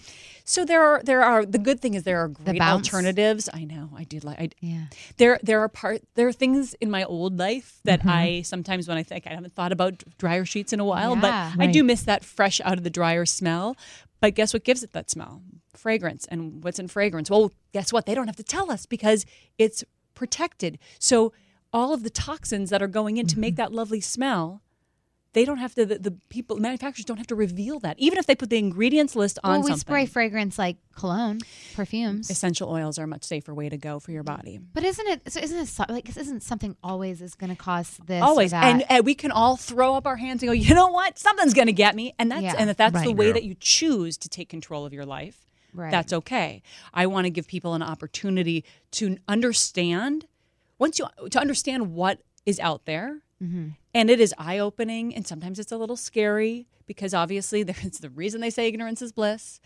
so there are there are the good thing is there are great bounce? alternatives I know I did like I Yeah. there there are part there are things in my old life that mm-hmm. I sometimes when I think I haven't thought about dryer sheets in a while, Yeah. but I do miss that fresh out of the dryer smell. But guess what gives it that smell? Fragrance. And what's in fragrance? Well, guess what? They don't have to tell us because it's protected. So all of the toxins that are going in to make mm-hmm. that lovely smell, they don't have to the, the people manufacturers don't have to reveal that. Even if they put the ingredients list on Well, we something. spray fragrance like cologne, perfumes. essential oils are a much safer way to go for your body. But isn't it? So isn't it so- like? Isn't something always is going to cause this? or always that? and, and we can all throw up our hands and go you know what something's going to get me and that's Yeah. and if that's the way Yeah. that you choose to take control of your life Right. that's okay i want to give people an opportunity to understand once you to understand what is out there Mm-hmm. and it is eye-opening and sometimes it's a little scary because obviously *laughs* there's the reason they say ignorance is bliss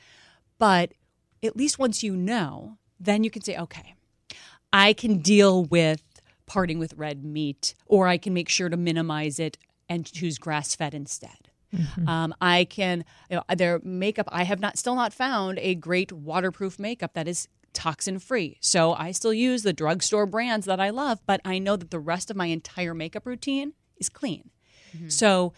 but at least once you know then you can say okay I can deal with parting with red meat, or I can make sure to minimize it and choose grass fed instead. Um, I can, you know, their makeup, I have not still not found a great waterproof makeup that is toxin free. So I still use the drugstore brands that I love, but I know that the rest of my entire makeup routine is clean. Mm-hmm. So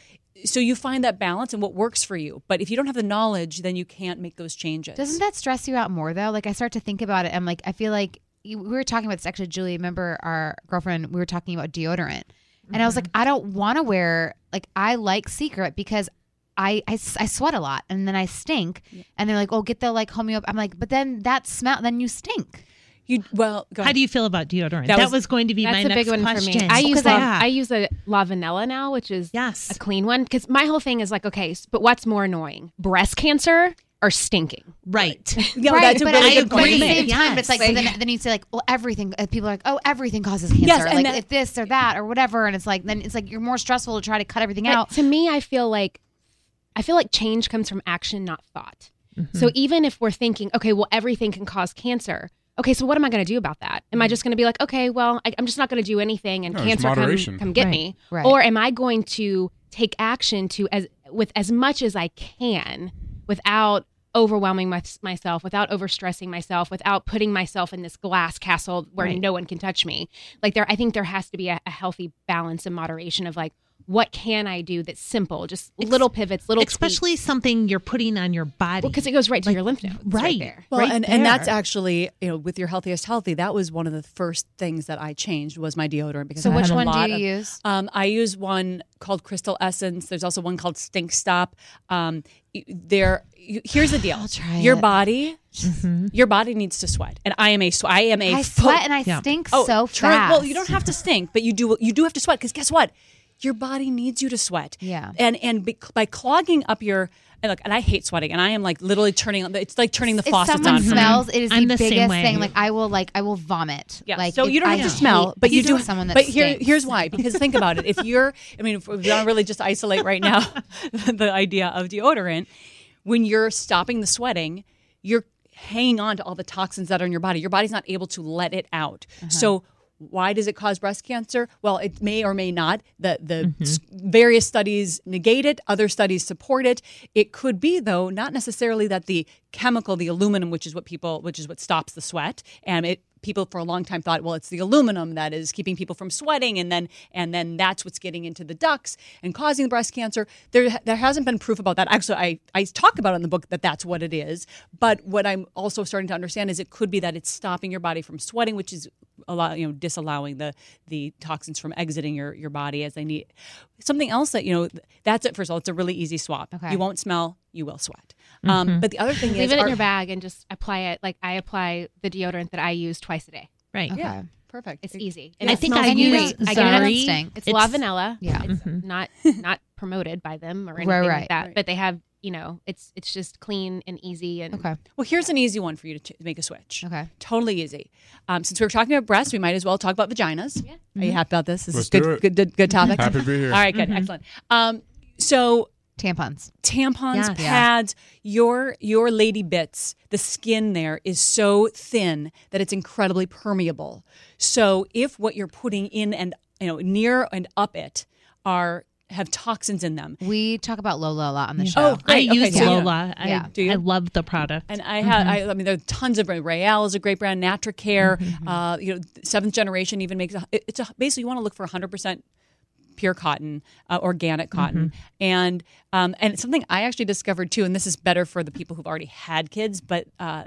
so you find that balance and what works for you. But if you don't have the knowledge, then you can't make those changes. Doesn't that stress you out more though? Like I start to think about it. I'm like, I feel like we were talking about this actually, Julie. Remember our girlfriend? We were talking about deodorant, and I was mm-hmm. like, I don't want to wear like I like Secret because. I, I, s- I sweat a lot and then I stink and they're like, oh, get the like homeo. I'm like, but then that smell, then you stink. you well go How do you feel about deodorant? That That, was- was, going to be That's my a next big one question. for me. I use Because la, Yeah. I use a Lavanila now, which is Yes. a clean one. Because my whole thing is like, okay, but what's more annoying, breast cancer or stinking? right. *laughs* Yeah, right, that's a but really at good the point to same make. time, but it's like so then, then you say like, well, everything. uh, People are like, oh, everything causes cancer. Yes, like that- if this or that or whatever, and it's like then it's like you're more stressful to try to cut everything out. to me, I feel like I feel like change comes from action, not thought. Mm-hmm. So even if we're thinking, okay, well, everything can cause cancer. Okay, so what am I going to do about that? Am I mm-hmm. just going to be like, okay, well, I, I'm just not going to do anything, and No, cancer come, come get Right, me, right. or am I going to take action to as with as much as I can without overwhelming my, myself, without overstressing myself, without putting myself in this glass castle where Right. no one can touch me? Like there, I think there has to be a, a healthy balance and moderation of like, what can I do that's simple, just little pivots, little especially something you're putting on your body because it goes right to Like, your lymph nodes, right. right there. Well, right and, and that's actually, you know, with your healthiest healthy, that was one of the first things that I changed was my deodorant because So I which had a one do you of- use? Um, I use one called Crystal Essence. There's also one called Stink Stop. Um, there, here's the deal. I'll try your it. body, your body needs to sweat, and I am a sw- I am a I full- sweat and I Yeah. stink Oh, so Charlie, fast. Well, you don't have to stink, but you do. You do have to sweat because guess what? Your body needs you to sweat. Yeah. And and be, by clogging up your and look, and I hate sweating, and I am like literally turning. on It's like turning the If faucets someone on. for me. smells, it is I'm the the same biggest way. thing. Like I will, like I will vomit. Yeah. Like so if- you don't I have to hate- smell, but you do. someone that but here, here's why. *laughs* Because think about it. If you're, I mean, if we want to really just isolate right now *laughs* the idea of deodorant. When you're stopping the sweating, you're hanging on to all the toxins that are in your body. Your body's not able to let it out. Uh-huh. So. Why does it cause breast cancer? Well, it may or may not. The the Mm-hmm. various studies negate it. Other studies support it. It could be though not necessarily that the chemical, the aluminum, which is what people, which is what stops the sweat, and it people for a long time thought, well, it's the aluminum that is keeping people from sweating, and then and then that's what's getting into the ducts and causing breast cancer. There there hasn't been proof about that. Actually, I I talk about it in the book that that's what it is. But what I'm also starting to understand is it could be that it's stopping your body from sweating, which is a lot you know disallowing the the toxins from exiting your your body as they need. Something else that you know that's it. First of all, it's a really easy swap. Okay. You won't smell. You will sweat. Um, but the other thing is Leave it in our- your bag and just apply it. Like I apply the deodorant that I use twice a day. right Okay. Yeah, perfect. It's easy. And I think I use great. I get it. Stink. It's, It's- Lavanila. Yeah. It's Mhm. not *laughs* not promoted by them or anything Right, right, like that. right. But they have, you know, it's it's just clean and easy and Okay. Well, here's an easy one for you to ch- make a switch. Okay. Totally easy. Um, since we are talking about breasts, we might as well talk about vaginas. Yeah. Are you happy about this? This Let's is good, do it. good, good, good topic. Happy to be here. All right, good, excellent. Um, so Tampons. tampons, Yeah. pads, your your lady bits, the skin there is so thin that it's incredibly permeable. So if what you're putting in and you know near and up it are have toxins in them, We talk about Lola a lot on the Oh, show. great. I Okay, use so you- Lola. I, Yeah. Do you? I love the product. And I have, I, I mean, there are tons of brands. Rael is a great brand. Natracare, uh, you know, seventh generation even makes a, it's a, basically you want to look for 100 percent pure cotton, uh, organic cotton, and um, and something I actually discovered too. And this is better for the people who've already had kids, but uh,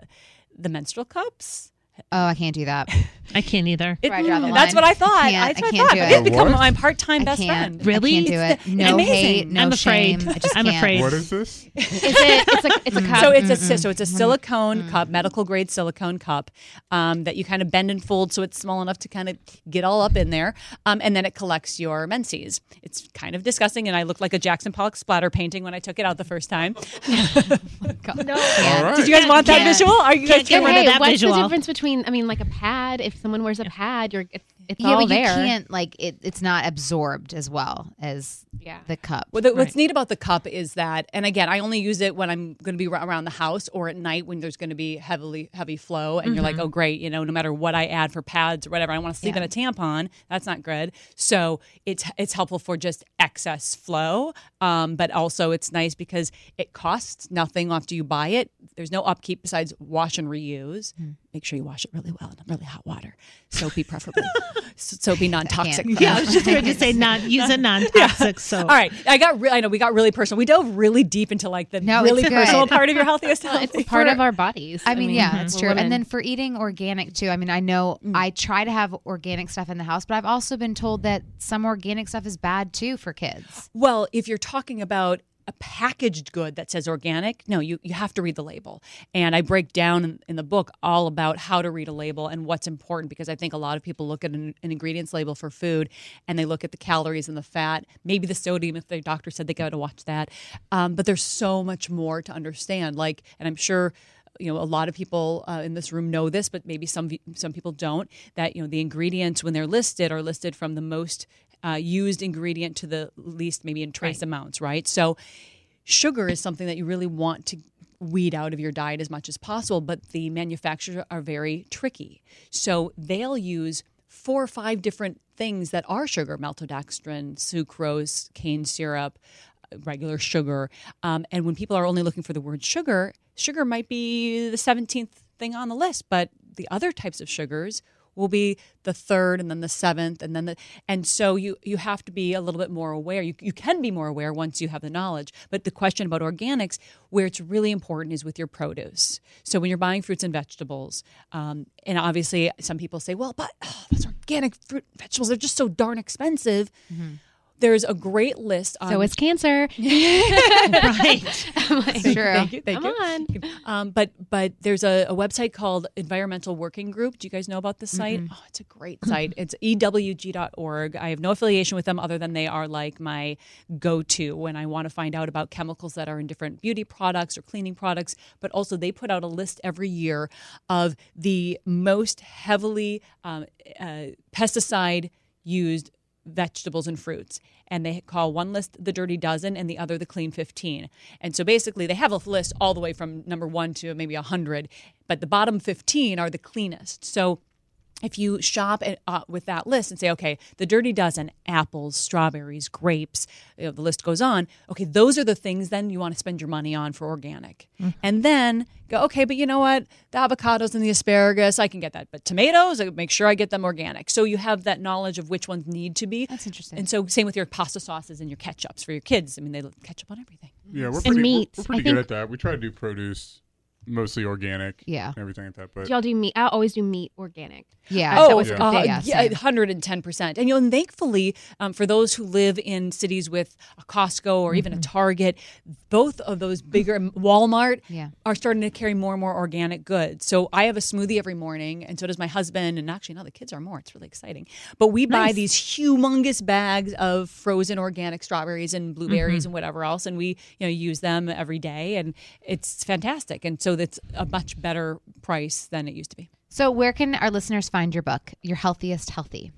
the menstrual cups. Oh, I can't do that. *laughs* I can't either. It- I draw the that's what I thought. I can't- That's what I I, can't thought. do But it. It's become What? my part-time best friend. Really? I can't do it. It's No amazing. hate. No I'm afraid. shame. I just I'm can't. afraid. What is this? Is it it's a it's a cup. So it's a si- so it's a silicone cup, medical grade silicone cup um, that you kind of bend and fold so it's small enough to kind of get all up in there, um, and then it collects your menses. It's kind of disgusting, and I looked like a Jackson Pollock splatter painting when I took it out the first time. *laughs* No. All right. Did you guys want that Can't- visual? Are you guys can't get But rid of hey, that what's visual. the difference between I mean like a pad? If someone wears a pad, you're it's, it's Yeah, all but you can't like it. It's not absorbed as well as Yeah. the cup. Well, the, what's neat about the cup is that, and again, I only use it when I'm going to be around the house or at night when there's going to be heavily heavy flow, and you're like, oh great, you know, no matter what I add for pads or whatever, I want to sleep Yeah. in a tampon. That's not good. So it's it's helpful for just excess flow, um, but also it's nice because it costs nothing after you buy it. There's no upkeep besides wash and reuse. Make sure you wash it really well in really hot water, soapy preferably, *laughs* S- soapy non-toxic. yeah, I was just going *laughs* to say not use a *laughs* non-toxic soap. All right, I got. Re- I know we got really personal. We dove really deep into like the No, really personal part of your healthiest *laughs* health. it's part of our bodies. I mean, yeah, it's we're true. women. And then for eating organic too. I mean, I know mm. I try to have organic stuff in the house, but I've also been told that some organic stuff is bad too for kids. Well, if you're talking about a packaged good that says organic, no, you, you have to read the label. And I break down in, in the book all about how to read a label and what's important because I think a lot of people look at an, an ingredients label for food and they look at the calories and the fat, maybe the sodium if their doctor said they got to watch that. Um, but there's so much more to understand. Like, and I'm sure you know a lot of people uh, in this room know this but maybe some some people don't that you know the ingredients when they're listed are listed from the most uh, used ingredient to the least maybe in trace amounts right? So sugar is something that you really want to weed out of your diet as much as possible but the manufacturers are very tricky. So they'll use four or five different things that are sugar maltodextrin sucrose cane syrup regular sugar. Um, and when people are only looking for the word sugar, sugar might be the 17th thing on the list, but the other types of sugars will be the third and then the seventh and then the and so you you have to be a little bit more aware. You, you can be more aware once you have the knowledge but the question about organics where it's really important is with your produce. So when you're buying fruits and vegetables um, and obviously some people say well but oh, those organic fruit and vegetables are just so darn expensive there's a great list on So it's cancer. *laughs* right. I'm like, True. Thank you. Thank Come you. on. Um, but but there's a, a website called Environmental Working Group. Do you guys know about this site? Oh, it's a great site. It's ewg.org. I have no affiliation with them other than they are like my go-to when I want to find out about chemicals that are in different beauty products or cleaning products. But also they put out a list every year of the most heavily um, uh, pesticide used vegetables and fruits. And they call one list the dirty dozen and the other the clean 15. And so basically, they have a list all the way from number one to maybe 100, but the bottom 15 are the cleanest. So if you shop at, uh, with that list and say, okay, the dirty dozen, apples, strawberries, grapes, you know, the list goes on. Okay, those are the things then you want to spend your money on for organic. And then go, okay, but you know what? The avocados and the asparagus, I can get that. But tomatoes, I make sure I get them organic. So you have that knowledge of which ones need to be. That's interesting. And so same with your pasta sauces and your ketchups for your kids. I mean, they love ketchup on everything. Yeah, we're And pretty, we're- meats. we're, pretty I good think- at that. We try to do produce mostly organic. Yeah. and everything like that. But Do y'all do meat? I always do meat organic. Yeah. Oh, Oh, was Yeah. uh, Yeah, yeah, same. 110%. And you know, and thankfully, um, for those who live in cities with a Costco or even a Target, both of those bigger Walmart Yeah. are starting to carry more and more organic goods. So I have a smoothie every morning, and so does my husband. And actually, now the kids are more. It's really exciting. But we buy these humongous bags of frozen organic strawberries and blueberries and whatever else, and we you know use them every day, and it's fantastic. And so that's a much better price than it used to be. So, where can our listeners find your book, Your Healthiest Healthy?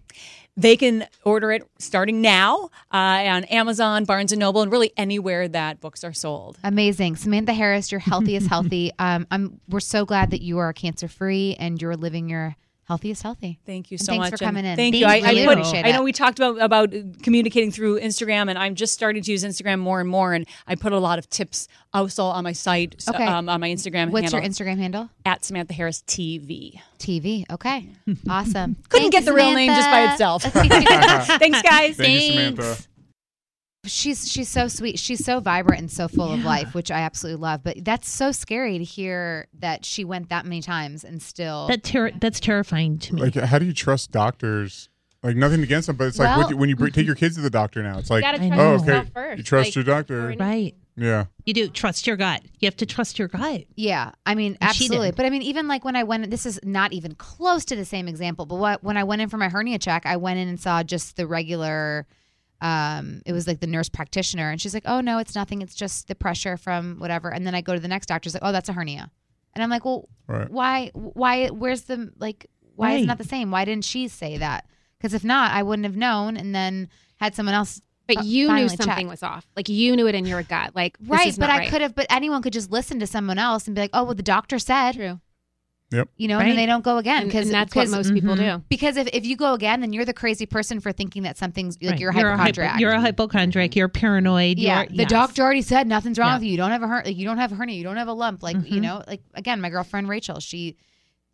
They can order it starting now uh, on Amazon, Barnes and Noble, and really anywhere that books are sold. Amazing, Samantha Harris, Your Healthiest *laughs* Healthy. Um, I'm we're so glad that you are cancer free and you're living your healthiest healthy. Thank you And so thanks much. for coming and in. Thank, you. Thank I, you. I, put, Appreciate I know it. we talked about about communicating through Instagram, and I'm just starting to use Instagram more and more. And I put a lot of tips also on my site, Okay. um, on my Instagram. What's your Instagram handle? At Samantha Harris TV. TV. Okay, awesome. Couldn't Thank get you, the real name just by itself. *laughs* Thanks, guys. thank you, Thanks. Samantha. She's she's so sweet. She's so vibrant and so full of life, which I absolutely love. But that's so scary to hear that she went that many times and still. That ter- that's terrifying to me. Like, how do you trust doctors? Like, nothing against them, but it's like Well- when you, when you bring, take *laughs* your kids to the doctor now, it's like, You gotta I trust oh, know. oh, okay, first. you trust Like, your doctor. right. Yeah, You do trust your gut. You have to trust your gut. Yeah, I mean, And absolutely. But I mean, even like when I went, this is not even close to the same example. But what, when I went in for my hernia check, I went in and saw just the regular. Um, it was like the nurse practitioner, and she's like, "Oh no, it's nothing. It's just the pressure from whatever." And then I go to the next doctor's like, "Oh, that's a hernia," and I'm like, "Well, Right. why? Why? Where's the like? Why is it not the same? Why didn't she say that? Because if not, I wouldn't have known, and then had someone else." But uh, you knew something check. was off. Like you knew it in your gut. Like this right, is but not I right. could have. But anyone could just listen to someone else and be like, "Oh, well, the doctor said." True. You know, and then they don't go again because and that's what most people Mhm. do. because if, if you go again, then you're the crazy person for thinking that something's like Right. you're a hypochondriac. you're a hypochondriac. You're paranoid. yeah, You're, the yes. doctor already said nothing's wrong Yeah. with you. You don't have a her- like you don't have a hernia. You don't have a lump. Like you Mhm. know, like again, my girlfriend Rachel, she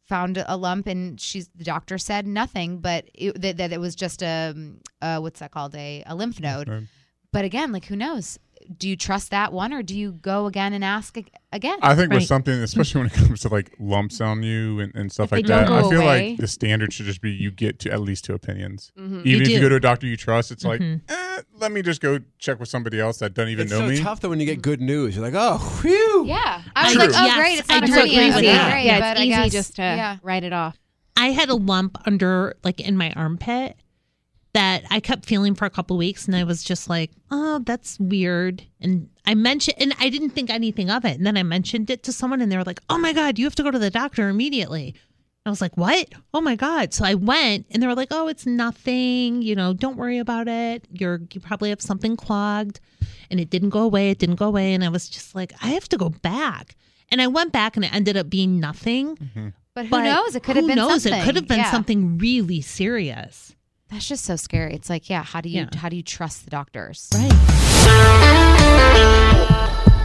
found a lump and she's the doctor said nothing, but it, that, that it was just a uh, what's that called a, a lymph node. node. But again, like who knows? Do you trust that one or do you go again and ask again? I think with something, especially when it comes to like lumps on you and, and stuff If like that, I feel away. like the standard should just be you get to at least two opinions. Mhm. Even if you go to a doctor you trust, it's like, Mhm. eh, let me just go check with somebody else that doesn't even It's know so me. tough though when you get good news. You're like, oh, whew. yeah, I was True. like, oh Yes, great, it's I not a do agree with Okay, that. great, yeah, but it's I easy guess- just to yeah. write it off. I had a lump under, like, in my armpit that I kept feeling for a couple weeks, and I was just like, "Oh, that's weird." And I mentioned, and I didn't think anything of it. And then I mentioned it to someone, and they were like, "Oh my god, you have to go to the doctor immediately." I was like, "What? Oh my god!" So I went, and they were like, "Oh, it's nothing. You know, don't worry about it. You're you probably have something clogged." And it didn't go away. It didn't go away, and I was just like, "I have to go back." And I went back, and it ended up being nothing. Mm-hmm. But who But knows? It could have been knows? something. It could have been Yeah. something really serious. That's just so scary. It's like, yeah, how do you Yeah. how do you trust the doctors? Right.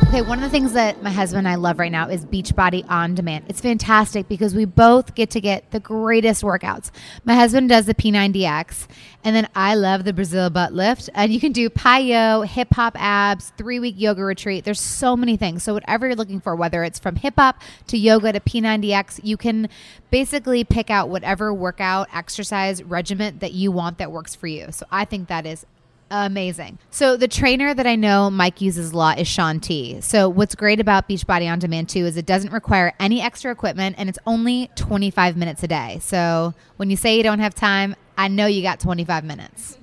Okay, one of the things that my husband and I love right now is Beachbody On Demand. It's fantastic because we both get to get the greatest workouts. My husband does the P90X, and then I love the Brazil butt lift. And you can do PiYo, hip hop abs, three week yoga retreat. There's so many things. So, whatever you're looking for, whether it's from hip hop to yoga to P90X, you can basically pick out whatever workout, exercise, regiment that you want that works for you. So, I think that is Amazing. So the trainer that I know Mike uses a lot is Shaun T. So what's great about Beachbody On Demand too is it doesn't require any extra equipment and it's only 25 minutes a day. So when you say you don't have time, I know you got 25 minutes.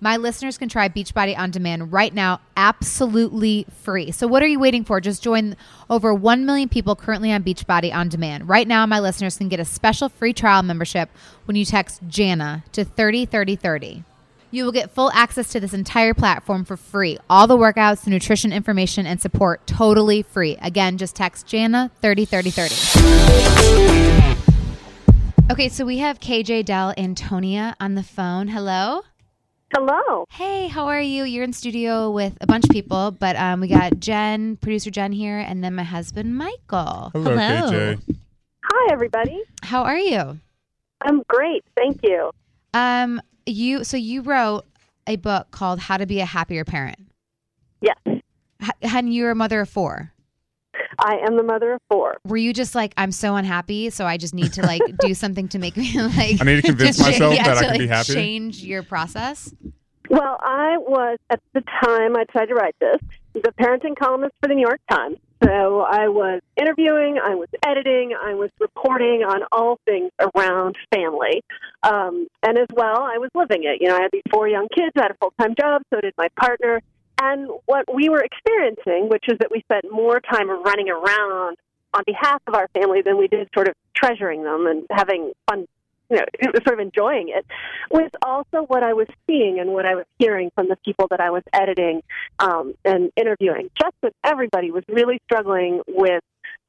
My listeners can try Beachbody On Demand right now absolutely free. So what are you waiting for? Just join over 1 million people currently on Beachbody On Demand. Right now my listeners can get a special free trial membership when you text Jana to 303030. You will get full access to this entire platform for free. All the workouts, the nutrition information, and support totally free. Again, just text Jana 303030. Okay, so we have KJ Dell'Antonia on the phone. Hello. Hello. Hey, how are you? You're in studio with a bunch of people, but um, we got Jen, producer Jen here, and then my husband Michael. Hello, Hello. KJ. Hi, everybody. How are you? I'm great. Thank you. Um, you so you wrote a book called How to Be a Happier Parent. Yes, H- and you're a mother of four. I am the mother of four. Were you just like I'm so unhappy, so I just need to like *laughs* do something to make me *laughs* like I need to convince *laughs* cha- myself yeah, that I to, can be happy. Change your process. Well, I was, at the time I tried to write this, the parenting columnist for the New York Times. So I was interviewing, I was editing, I was reporting on all things around family. Um, and as well, I was living it. You know, I had these four young kids, I had a full time job, so did my partner. And what we were experiencing, which is that we spent more time running around on behalf of our family than we did sort of treasuring them and having fun, you know, *laughs* sort of enjoying it, was also what I was seeing and what I was hearing from the people that I was editing um, and interviewing. Just that everybody was really struggling with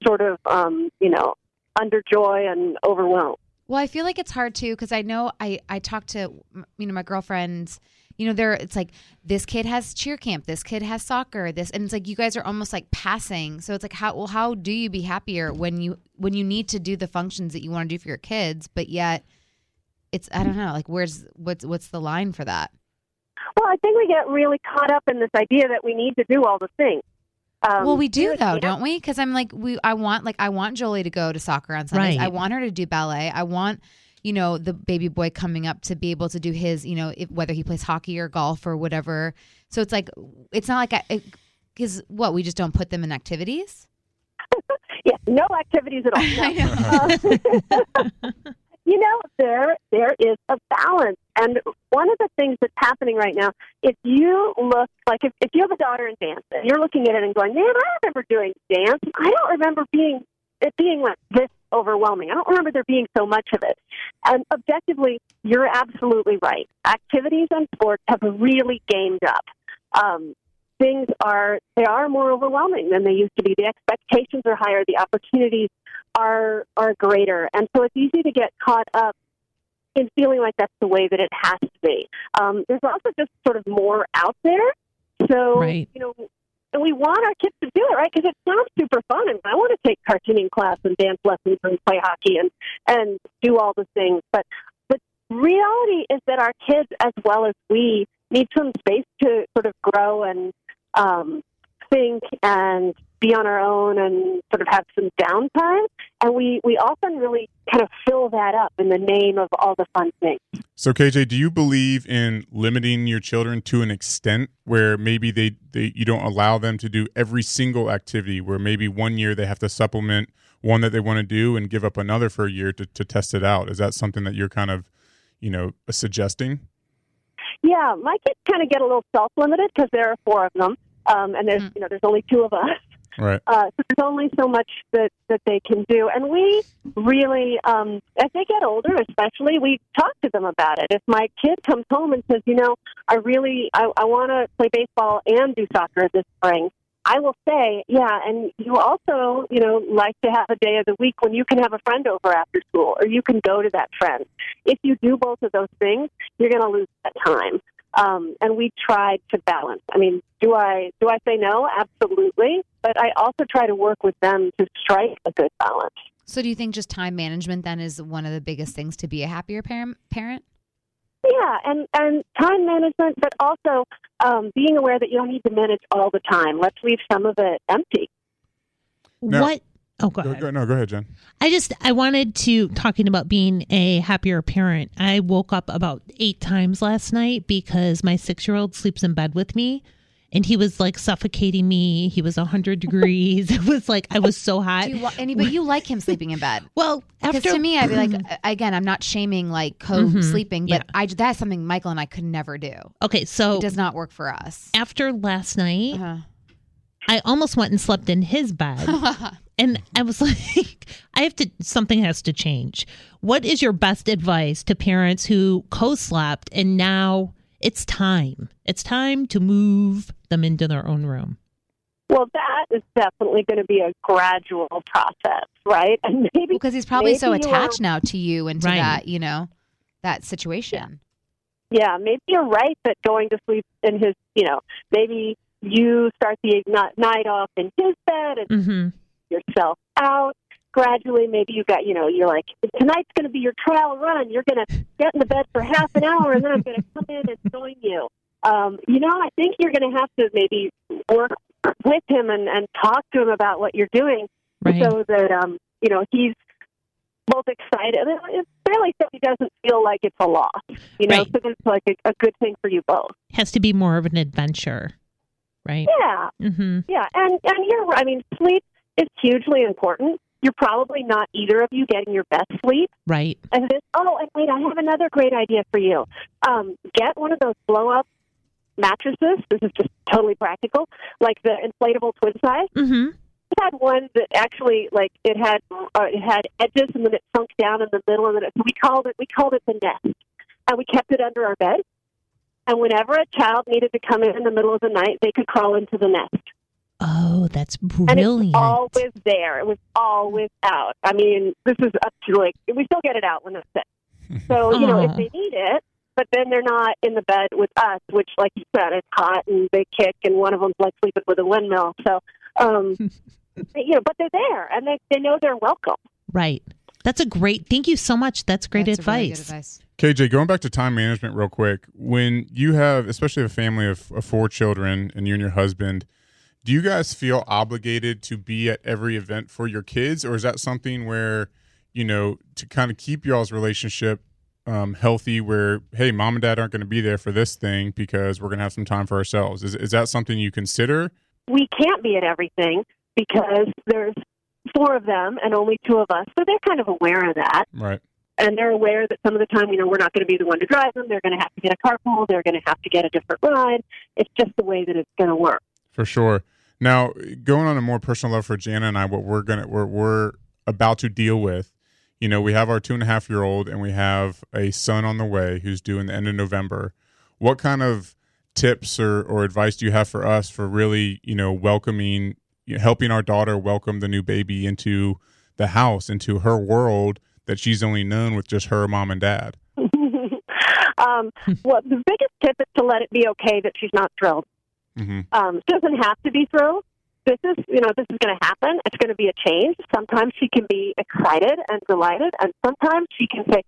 sort of, um, you know, under joy and overwhelmed. Well, I feel like it's hard too because I know I I talked to you know my girlfriends. You know, they're it's like this kid has cheer camp, this kid has soccer, this, and it's like you guys are almost like passing. So it's like how well how do you be happier when you when you need to do the functions that you want to do for your kids, but yet it's I don't know like where's what's what's the line for that? Well, I think we get really caught up in this idea that we need to do all the things. Um, well, we do though, yeah. don't we? Because I'm like, we. I want like I want Jolie to go to soccer on Sundays. Right. I want her to do ballet. I want you know the baby boy coming up to be able to do his you know if, whether he plays hockey or golf or whatever. So it's like it's not like I because what we just don't put them in activities. *laughs* Yeah, no activities at all. *laughs* No. Uh, *laughs* you know, there there is a balance, and one of the things that's happening right now, if you look like if, if you have a daughter in dance, and you're looking at it and going, "Man, I remember doing dance. I don't remember being it being like this overwhelming. I don't remember there being so much of it." And objectively, you're absolutely right. Activities and sports have really gamed up. Um, things are they are more overwhelming than they used to be. The expectations are higher. The opportunities are are greater, and so it's easy to get caught up in feeling like that's the way that it has to be. Um, there's also just sort of more out there, so Right. you know. And we want our kids to do it, right? Because it sounds super fun, and I want to take cartooning class and dance lessons and play hockey and and do all the things. But the reality is that our kids, as well as we, need some space to sort of grow and um, think and be on our own and sort of have some downtime. And we, we often really kind of fill that up in the name of all the fun things. So KJ, do you believe in limiting your children to an extent where maybe they, they you don't allow them to do every single activity where maybe one year they have to supplement one that they want to do and give up another for a year to, to test it out? Is that something that you're kind of, you know, suggesting? Yeah, my kids kind of get a little self-limited because there are four of them, um, and there's Mm. you know there's only two of us. Right. Uh, so there's only so much that, that they can do. And we really, um, as they get older, especially, we talk to them about it. If my kid comes home and says, you know, I really, I, I want to play baseball and do soccer this spring, I will say, yeah, and you also, you know, like to have a day of the week when you can have a friend over after school or you can go to that friend. If you do both of those things, you're going to lose that time. Um, and we tried to balance. I mean, do I do I say no? Absolutely, but I also try to work with them to strike a good balance. So, do you think just time management then is one of the biggest things to be a happier parent? Parent? Yeah, and and time management, but also um, being aware that you don't need to manage all the time. Let's leave some of it empty. No. What? Oh, go Go, ahead. go, no, go ahead, Jen. I just I wanted to talking about being a happier parent. I woke up about eight times last night because my six year old sleeps in bed with me, and he was like suffocating me. He was hundred degrees. *laughs* It was like I was so hot. Do you, any, but you like him sleeping in bed. *laughs* well, Because to me, I'd be like, *clears throat* again, I'm not shaming like co-sleeping, but Yeah. I that's something Michael and I could never do. okay, so It does not work for us. after last night, Uh-huh. I almost went and slept in his bed. *laughs* and I was like, I have to, something has to change. What is your best advice to parents who co slept and now it's time? It's time to move them into their own room. Well, that is definitely going to be a gradual process, right? *laughs* And maybe Because he's probably so maybe you are- attached now to you and to Right. that, you know, that situation. Yeah, maybe you're right that going to sleep in his, you know, maybe you start the igni- night off in his bed and Mm-hmm. yourself out. Gradually, maybe you got, you know, you're like, tonight's going to be your trial run. You're going to get in the bed for half an hour, and then I'm going to come in and join you. Um, you know, I think you're going to have to maybe work with him and, and talk to him about what you're doing Right. so that, um, you know, he's both excited. and It's fairly so he doesn't feel like it's a loss, you know, Right. so it's like a, a good thing for you both. Has to be more of an adventure. Right. Yeah, Mm-hmm. yeah, and and you're. I mean, sleep is hugely important. You're probably not either of you getting your best sleep. Right. And this, oh, and wait, I have another great idea for you. Um, get one of those blow up mattresses. This is just totally practical, like the inflatable twin size. Mm-hmm. We had one that actually, like, it had uh, it had edges, and then it sunk down in the middle, and then it, we called it we called it the nest, and we kept it under our bed. And whenever a child needed to come in in the middle of the night, they could crawl into the nest. Oh, that's brilliant! And it's always there. It was always out. I mean, this is up to like we still get it out when it's sick. So you know, if they need it, but then they're not in the bed with us, which, like you said, it's hot and they kick, and one of them's like sleeping with a windmill. So, um, *laughs* you know, but they're there and they they know they're welcome. right. That's a great. Thank you so much. That's great That's a really advice. good advice. KJ, going back to time management real quick, when you have, especially a family of, of four children and you and your husband, do you guys feel obligated to be at every event for your kids, or is that something where, you know, to kind of keep y'all's relationship um, healthy, where hey, mom and dad aren't going to be there for this thing because we're going to have some time for ourselves? Is is that something you consider? We can't be at everything because there's four of them and only two of us, so they're kind of aware of that. Right. and they're aware that some of the time, you know, we're not going to be the one to drive them. They're going to have to get a carpool. They're going to have to get a different ride. It's just the way that it's going to work. For sure. Now, going on a more personal level for Jana and I, what we're gonna we're we're about to deal with, you know, we have our two and a half year old and we have a son on the way who's due in the end of November. What kind of tips or, or advice do you have for us for really, you know, welcoming, you know, helping our daughter welcome the new baby into the house, into her world that she's only known with just her mom and dad? *laughs* um, well, the biggest tip is to let it be okay that she's not thrilled. hmm Um, doesn't have to be thrilled. This is, you know, this is going to happen. It's going to be a change. Sometimes she can be excited and delighted, and sometimes she can say,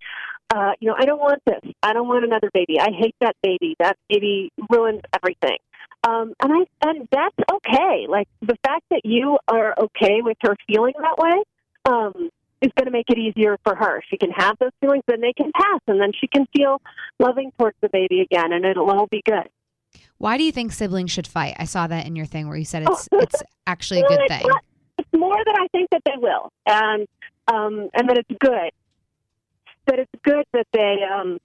uh, you know, I don't want this. I don't want another baby. I hate that baby. That baby ruins everything. Um, and I, and that's okay. Like the fact that you are okay with her feeling that way, um, is going to make it easier for her. She can have those feelings, then they can pass, and then she can feel loving towards the baby again, and it'll all be good. Why do you think siblings should fight? I saw that in your thing where you said it's it's actually a *laughs* good thing. it's It's more that I think that they will, and um, and that it's good. That it's good that they. Um,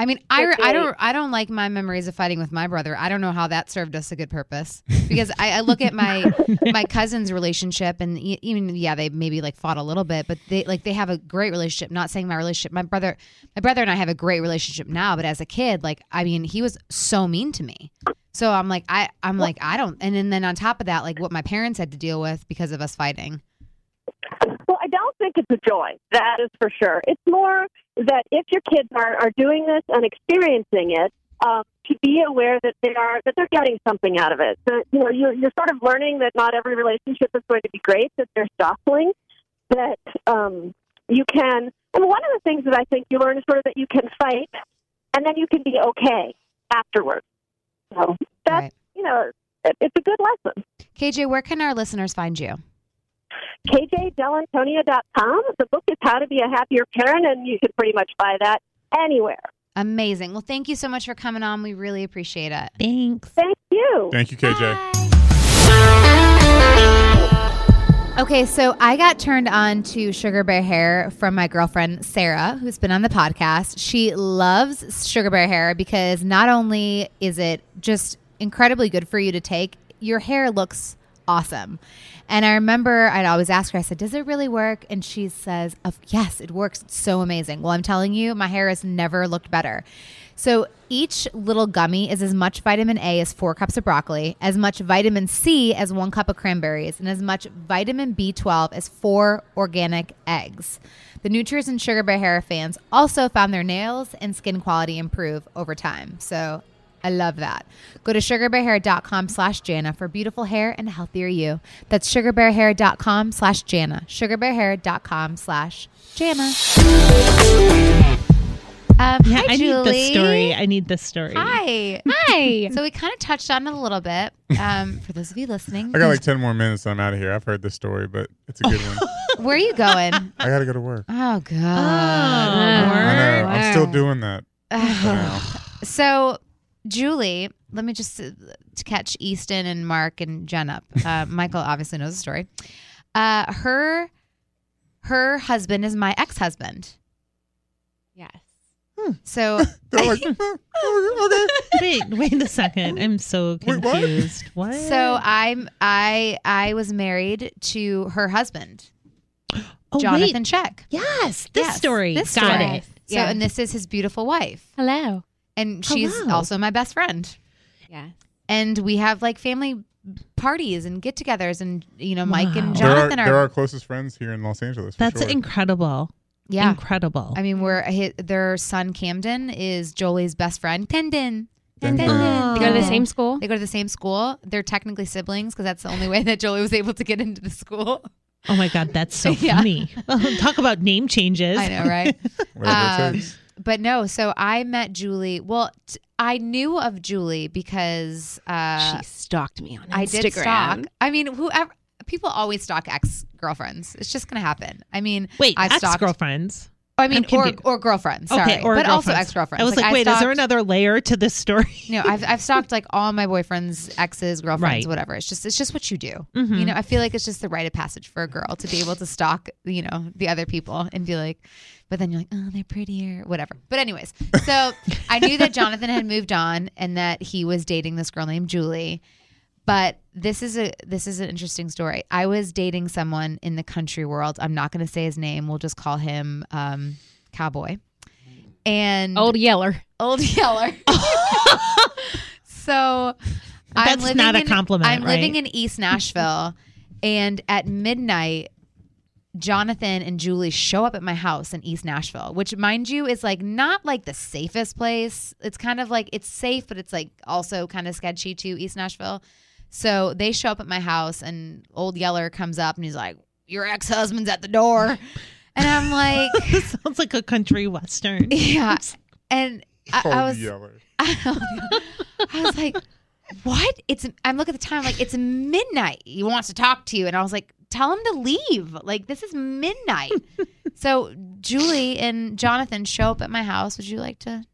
I mean, I, I don't I don't like my memories of fighting with my brother. I don't know how that served us a good purpose *laughs* because I, I look at my *laughs* my cousin's relationship and even yeah they maybe like fought a little bit, but they like they have a great relationship. Not saying my relationship, my brother my brother and I have a great relationship now, but as a kid, like I mean, he was so mean to me. So I'm like I I'm like I don't and then, then on top of that, like what my parents had to deal with because of us fighting. Well, I don't think it's a joy. That is for sure. It's more that if your kids are are doing this and experiencing it, um, to be aware that they are that they're getting something out of it. That you know you're you're sort of learning that not every relationship is going to be great. That there's jostling. That um, you can. And one of the things that I think you learn is sort of that you can fight, and then you can be okay afterwards. So that's Right. you know it, it's a good lesson. KJ, where can our listeners find you? KJDelantonia.com. The book is How to Be a Happier Parent, and you can pretty much buy that anywhere. Amazing. Well, thank you so much for coming on. We really appreciate it. Thanks. Thank you. Thank you, KJ. Okay, so I got turned on to Sugar Bear hair from my girlfriend Sarah, who's been on the podcast. She loves Sugar Bear hair because not only is it just incredibly good for you to take, your hair looks awesome. And I remember I'd always ask her, I said, Does it really work? And she says, of, Yes, it works It's so amazing. Well, I'm telling you, my hair has never looked better. So each little gummy is as much vitamin A as four cups of broccoli, as much vitamin C as one cup of cranberries, and as much vitamin B12 as four organic eggs. The Nutrients and Sugar Bear Hair fans also found their nails and skin quality improve over time. So I love that. Go to sugarbearhair.com slash Jana for beautiful hair and healthier you. That's sugarbearhair.com slash Jana. Sugarbearhair.com slash Jana. Um, Yeah, hi, I Julie. need this story. I need this story. Hi. Hi. *laughs* So we kind of touched on it a little bit. Um, for those of you listening, I got like 10 more minutes. I'm out of here. I've heard this story, but it's a good one. *laughs* where are you going? I got to go to work. Oh God. I know. I'm still doing that. for. *sighs* So, Julie, let me just uh, to catch Easton and Mark and Jen up. Uh, *laughs* Michael obviously knows the story. Uh, her her husband is my ex husband. Yes. So *laughs* They're like, *laughs* "Eh, okay. wait, wait a second. I'm so Wait, what? confused. what? so I'm I I was married to her husband, *gasps* oh, Jonathan Wait. Check. Yes, this Yes, story. This Got story. it. So Yeah. and this is his beautiful wife, Hello. And she's Hello. also my best friend. Yeah. and we have like family parties and get-togethers and you know mike and Wow. They're our, jonathan they're our closest friends here in Los Angeles. For That's sure. incredible. yeah Incredible. i mean we're hi- their son camden is jolie's best friend camden Dun, dun. Oh. They go to the same school. they go to the same school they're technically siblings because that's the only way *laughs* that jolie was able to get into the school oh my God, that's so *laughs* Yeah. funny. *laughs* Talk about name changes. i know right Whatever it Um, takes. But no so i met julie well t- i knew of julie because uh she stalked me on Instagram. I did stalk. I mean, whoever people always stalk ex girlfriends. It's just gonna happen. I mean, Wait, I've ex stalked. girlfriends. I mean, or or girlfriends. Sorry, Okay, or but also ex girlfriends. I was like, wait, is there another layer to this story? *laughs* No, I've I've stalked like all my boyfriends, exes, girlfriends, Right. whatever. It's just it's just what you do. Mhm. You know, I feel like it's just the rite of passage for a girl to be able to stalk, you know, the other people and be like, but then you're like, oh, they're prettier, whatever. But anyways, so I knew that Jonathan had moved on and that he was dating this girl named Julie. But this is a this is an interesting story. I was dating someone in the country world. I'm not going to say his name. We'll just call him um, Cowboy. And Old Yeller. Old Yeller. *laughs* so I'm That's living not a in- compliment, I'm living in East Nashville, and at midnight, Jonathan and Julie show up at my house in East Nashville, which, mind you, is like not like the safest place. It's kind of like it's safe, but it's like also kind of sketchy too, East Nashville. So they show up at my house, and Old Yeller comes up and he's like, "Your ex husband's at the door," and I'm like, *laughs* this sounds like a country western. *laughs* "Yeah," and I, I was. yeller. *laughs* I was like, "What?" It's I'm looking at the time like it's midnight. He wants to talk to you, and I was like, "Tell him to leave. Like this is midnight." *laughs* so Julie and Jonathan show up at my house. Would you like to?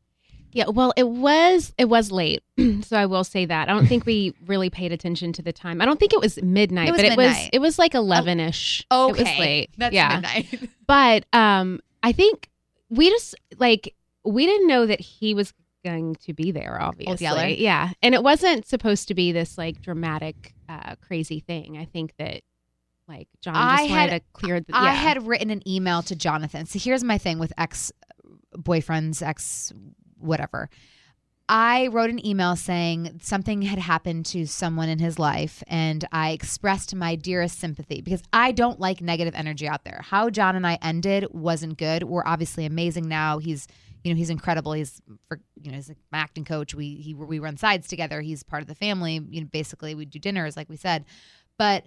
Yeah, well, it was it was late, *clears throat* so I will say that. I don't think we really paid attention to the time. I don't think it was midnight, It was but it was it was like eleven ish. Oh, it was late. That's yeah, midnight. *laughs* but um, I think we just like we didn't know that he was going to be there. Obviously, yeah, and it wasn't supposed to be this like dramatic, uh, crazy thing. I think that like John just I wanted had- to clear the. I yeah. had written an email to Jonathan. So here's my thing with ex boyfriends, ex whatever. I wrote an email saying something had happened to someone in his life, and I expressed my dearest sympathy because I don't like negative energy out there. How John and I ended wasn't good. We're obviously amazing now. He's you know, he's incredible. He's for you know, he's like my acting coach. We he we run sides together. He's part of the family. You know, basically we do dinners, like we said. But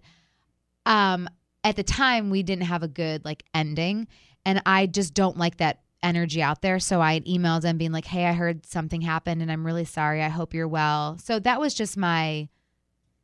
um, at the time, we didn't have a good like ending, and I just don't like that energy out there. So I emailed him being like, "Hey, I heard something happened, and I'm really sorry. I hope you're well." So that was just my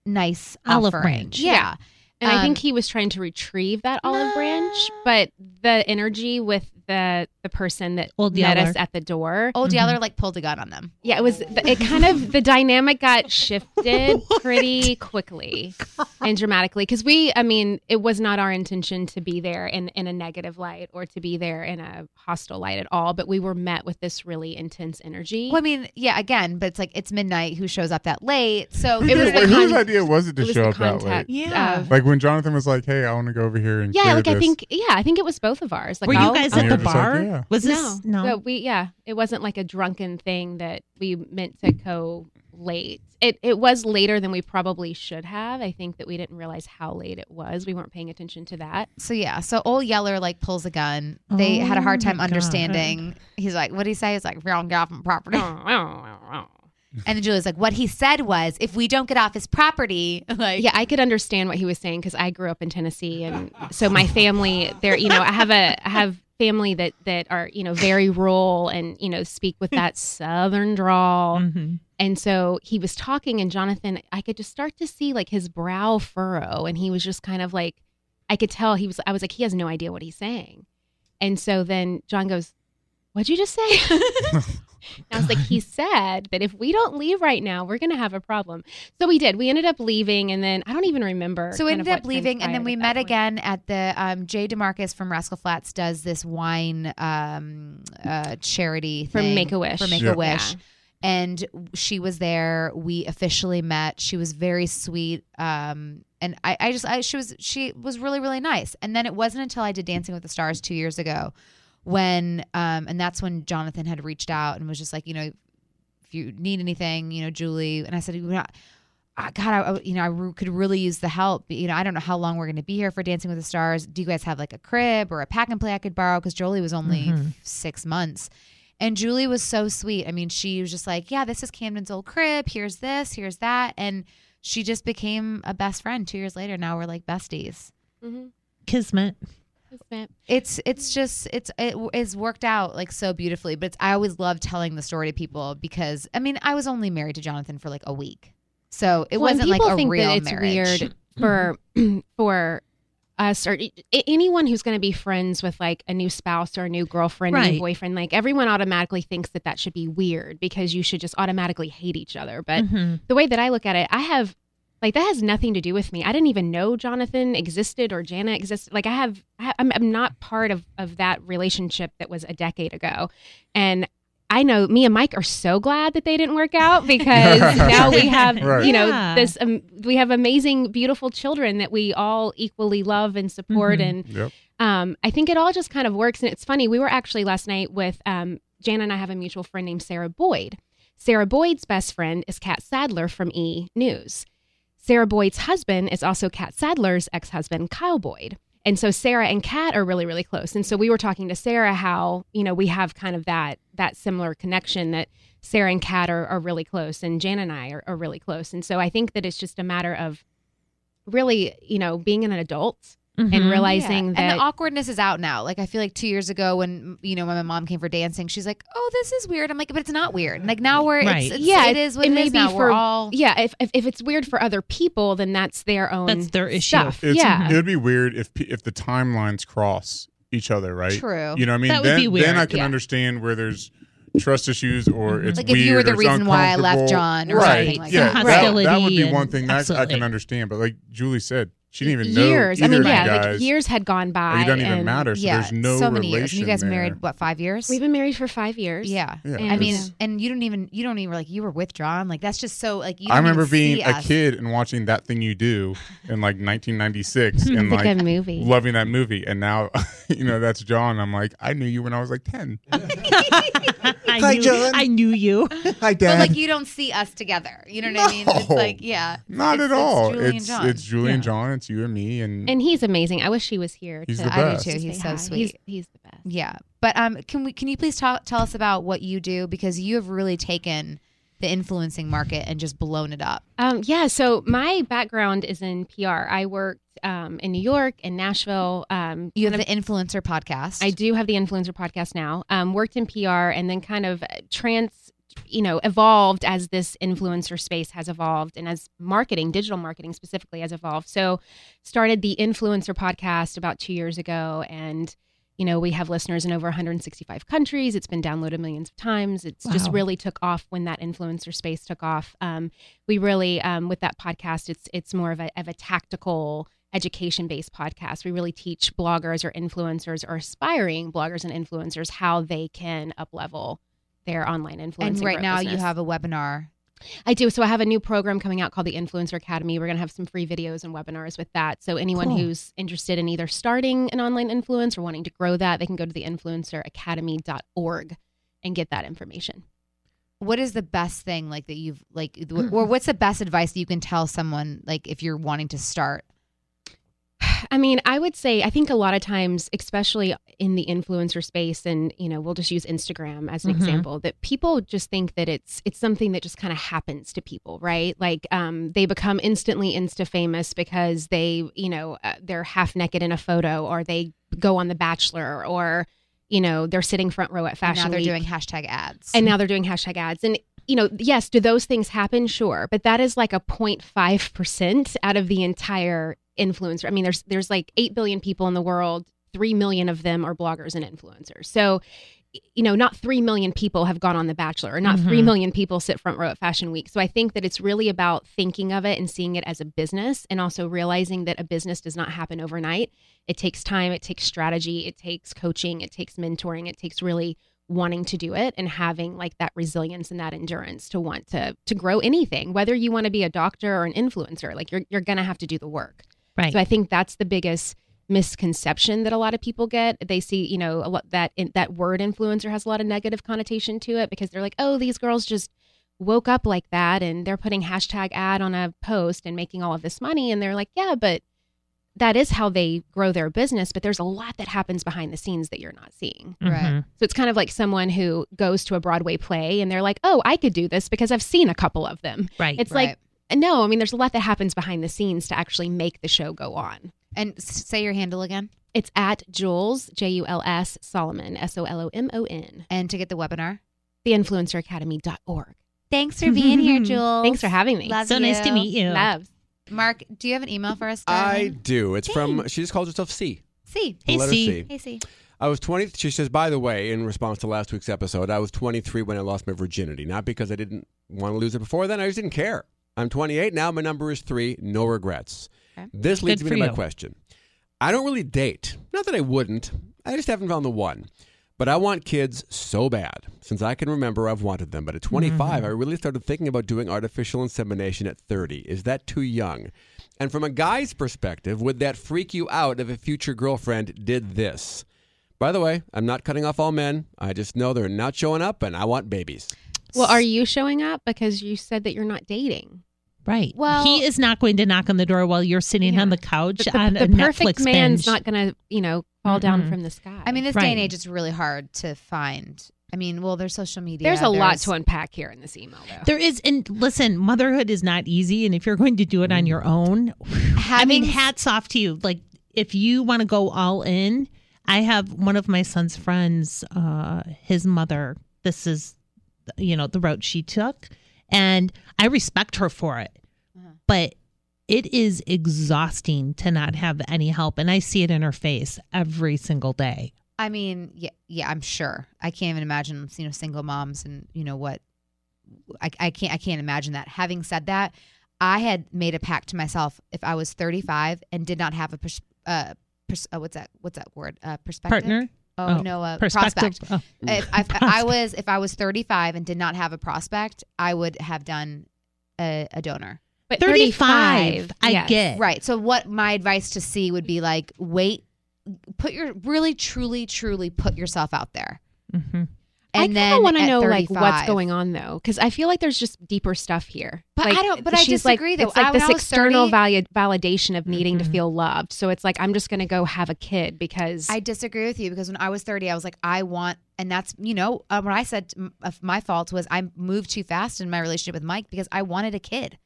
nice Olive offering. branch. Yeah. And I think Um, he was trying to retrieve that olive branch, but the energy with the the person that Old met Yeller. us at the door, Old Mhm. Yeller like pulled a gun on them. yeah, it was it kind of the dynamic got *laughs* shifted pretty quickly and dramatically because we, I mean, it was not our intention to be there in in a negative light or to be there in a hostile light at all, but we were met with this really intense energy. Well, I mean, yeah, again, but it's like it's midnight. Who shows up that late? So it was did- the wait, whose idea was it to it show up that late? Yeah. of- Like when Jonathan was like, "Hey, I want to go over here and yeah, clear like I think, yeah, I think it was both of ours. Like Were you I'll- guys I'll- at the you're like, bar? yeah. Was this no, no? But we yeah, it wasn't like a drunken thing that we meant to go late. It it was later than we probably should have. I think that we didn't realize how late it was. We weren't paying attention to that. So yeah, so old Yeller like pulls a gun. They oh had a hard Oh time my God. understanding. He's like, "What did he say?" He's like, "We don't get off my property." *laughs* and then Julie's like, "What he said was, if we don't get off his property, *laughs* like, Yeah, I could understand what he was saying because I grew up in Tennessee, and so my family there. You know, I have a I have family that that are you know very rural and you know speak with that *laughs* southern drawl. Mhm. And so he was talking, and Jonathan, I could just start to see like his brow furrow, and he was just kind of like, I could tell he was. I was like, he has no idea what he's saying. And so then John goes, "What'd you just say?" *laughs* *laughs* I was like, he said that if we don't leave right now, we're going to have a problem. So we did. We ended up leaving, and then I don't even remember. So we ended up leaving, and then we met point. again at the um, Jay Demarcus from Rascal Flatts does this wine um, uh, charity For Make-A-Wish. for Make a Wish, Yeah. and she was there. We officially met. She was very sweet, um, and I, I just I, she was she was really really nice. And then it wasn't until I did Dancing with the Stars two years ago when um, and that's when Jonathan had reached out and was just like you know if you need anything you know Julie and I said "We're not- I God, I, I- you know, I re- could really use the help. You know, I don't know how long we're going to be here for Dancing with the Stars. Do you guys have like a crib or a pack and play I could borrow? Because Jolie was only Mhm. f- six months. And Julie was so sweet. I mean, she was just like, yeah, this is Camden's old crib. Here's this, here's that. And she just became a best friend two years later. Now we're like besties. Mm-hmm. Kismet. It's it's just it's it is worked out like so beautifully. But it's, I always love telling the story to people because I mean I was only married to Jonathan for like a week, so it Well, wasn't like a real it's marriage. weird *laughs* for *clears throat* for us or anyone who's going to be friends with like a new spouse or a new girlfriend, Right. new boyfriend. Like everyone automatically thinks that that should be weird because you should just automatically hate each other. But Mhm. the way that I look at it, I have like that has nothing to do with me. I didn't even know Jonathan existed or Jana existed. Like I have, I, I'm, I'm not part of of that relationship that was a decade ago, and. I know me and Mike are so glad that they didn't work out because *laughs* now we have, Right. you know, Yeah. this um, we have amazing, beautiful children that we all equally love and support. Mhm. And Yep. um, I think it all just kind of works. And it's funny. We were actually last night with um, Jana and I have a mutual friend named Sarah Boyd. Sarah Boyd's best friend is Catt Sadler from E News. Sarah Boyd's husband is also Catt Sadler's ex husband, Kyle Boyd. And so Sarah and Catt are really, really close. And so we were talking to Sarah how, you know, we have kind of that that similar connection that Sarah and Catt are, are really close and Jan and I are, are really close. And so I think that it's just a matter of really, you know, being an adult and Mhm. realizing Yeah. that and the awkwardness is out now. Like I feel like two years ago when you know when my mom came for dancing, she's like, "Oh, this is weird." I'm like, "But it's not weird." Like now we're Right. it's, it's, Yeah, it is what it it may is be now. for- we're all yeah, if, if if it's weird for other people, then that's their own That's their issue. stuff. It's, yeah. It would be weird if pe- if the timelines cross each other, right? True. You know what I mean? That would then, be weird, then I can yeah. understand where there's trust issues or it's Like if you were weird the or it's reason why I left. John or right. something like yeah, that. that, that would be one thing that I can understand. But like Julie said, she didn't even know years. I mean, yeah, guys. like years had gone by. Like, it doesn't even and matter. So yeah, there's no so many relation years. And you guys there. married what five years? We've been married for five years. yeah. Yeah, I mean, and you don't even you don't even like you were withdrawn. Like that's just so like you. I remember being a us. kid and watching that thing you do *laughs* in like 1996 *laughs* and it's a like good movie. loving that movie. And now, *laughs* you know, that's John. I'm like, I knew you when I was like 10. I Hi, knew, John. I knew you. Hi, But like you don't see us together. You know what I mean? It's like yeah, Not It's- at all. It's Julie and John. it's Julie and Yeah. John. It's you and me, and, And he's amazing. I wish he was here. He's to- the I do best. too. He's so hi. sweet. He's, he's the best. Yeah, but um, can we can you please talk, tell us about what you do because you have really taken the influencing market and just blown it up. Um, yeah, so my background is in PR. I worked um, in New York and Nashville. Um, You have the influencer podcast. I do have the influencer podcast now. Um, worked in PR and then kind of trans, you know, evolved as this influencer space has evolved and as marketing, digital marketing specifically, has evolved. So, started the influencer podcast about two years ago, and you know, we have listeners in over 165 countries. It's been downloaded millions of times. It's just really took off when that influencer space took off. Um, we really, um, with that podcast, it's it's more of a of a tactical education based podcast. We really teach bloggers or influencers or aspiring bloggers and influencers how they can up level their online influence. and right now you have a webinar. I do. So I have a new program coming out called the Influencer Academy. We're going to have some free videos and webinars with that. So anyone Cool. who's interested in either starting an online influence or wanting to grow that, they can go to the influenceracademy.org and get that information. What is the best thing like that you've like, *clears throat* or what's the best advice that you can tell someone like if you're wanting to start? I mean, I would say I think a lot of times, especially in the influencer space, and you know, we'll just use Instagram as an Mhm. example, that people just think that it's it's something that just kind of happens to people, right? Like um, they become instantly insta famous because they, you know, uh, they're half naked in a photo, or they go on The Bachelor, or you know, they're sitting front row at And Fashion now they're Week doing hashtag ads. and now they're doing hashtag ads and you know yes do those things happen? Sure. But that is like a 0.5% out of the entire influencer i mean there's there's like 8 billion people in the world. 3 million of them are bloggers and influencers. So you know not 3 million people have gone on the bachelor or not three Mhm. million people sit front row at fashion week. So i think that it's really about thinking of it and seeing it as a business and also realizing that a business does not happen overnight. It takes time it takes strategy it takes coaching it takes mentoring it takes really wanting to do it and having like that resilience and that endurance to want to to grow anything whether you want to be a doctor or an influencer like you're you're going to have to do the work Right. so i think that's the biggest misconception that a lot of people get they see you know a lot that in, that word influencer has a lot of negative connotation to it because they're like oh these girls just woke up like that and they're putting hashtag ad on a post and making all of this money and they're like yeah but that is how they grow their business but there's a lot that happens behind the scenes that you're not seeing Right. Mhm. so it's kind of like someone who goes to a Broadway play and they're like, "Oh, I could do this because I've seen a couple of them." Right. It's like, no, I mean, there's a lot that happens behind the scenes to actually make the show go on. and say your handle again. It's at Jules J U L S Solomon S O L O M O N And to get the webinar. theinfluenceracademy.org. Thanks for being here, *laughs* Jules. Thanks for having me. Love so nice to meet you. Loves. Mark, do you have an email for us? I darling? do. It's from. She just calls herself C. See. The Hey, letter C. C. Hey, see. I was 20. She says, by the way, in response to last week's episode, I was 23 when I lost my virginity. Not because I didn't want to lose it before then, I just didn't care. I'm 28 now. My number is three. No regrets. Okay. This leads Good me for to my you. question. I don't really date. Not that I wouldn't. I just haven't found the one. But I want kids so bad. Since I can remember, I've wanted them. But at 25, Mm-hmm. I really started thinking about doing artificial insemination at 30. Is that too young? And from a guy's perspective, would that freak you out if a future girlfriend did this? By the way, I'm not cutting off all men. I just know they're not showing up and I want babies. Well, are you showing up because you said that you're not dating? Right. Well- he is not going to knock on the door while you're sitting Yeah. on the couch The, the- on the a perfect Netflix man's binge. not going to, you know, fall down Mm-mm. from the sky. I mean, this day and age, it's really hard to find. I mean, well, there's social media. there's a lot to unpack here in this email, though. There is, and listen, motherhood is not easy. And if you're going to do it on your own, I mean, Having- hats off to you. Like, if you want to go all in, I have one of my son's friends, uh, his mother, this is, you know, the route she took. And I respect her for it. But it is exhausting to not have any help. And I see it in her face every single day. I mean, yeah, yeah, I'm sure. I can't even imagine, you know, single moms and you know what. I, I can't. I can't imagine that. Having said that, I had made a pact to myself if I was 35 and did not have a pers- uh, pers- uh, what's that? What's that word? Uh, perspective. Partner? Oh, Oh, no, uh, Perspective. prospect. Oh. If, if *laughs* I was if I was 35 and did not have a prospect, I would have done a, a donor. But 35, I yes. get. Right. So what my advice to C would be like, wait, put your really truly truly put yourself out there. Mhm. And I kind then of want to know like what's going on though, because I feel like there's just deeper stuff here. But like, I don't- but I she's like- disagree, though. It's like I- this external 30 valu- validation of needing to feel loved. So it's like I'm just gonna go have a kid because I disagree with you because when I was 30, I was like, I want, and that's, you know, uh, what I said my fault was I moved too fast in my relationship with Mike because I wanted a kid.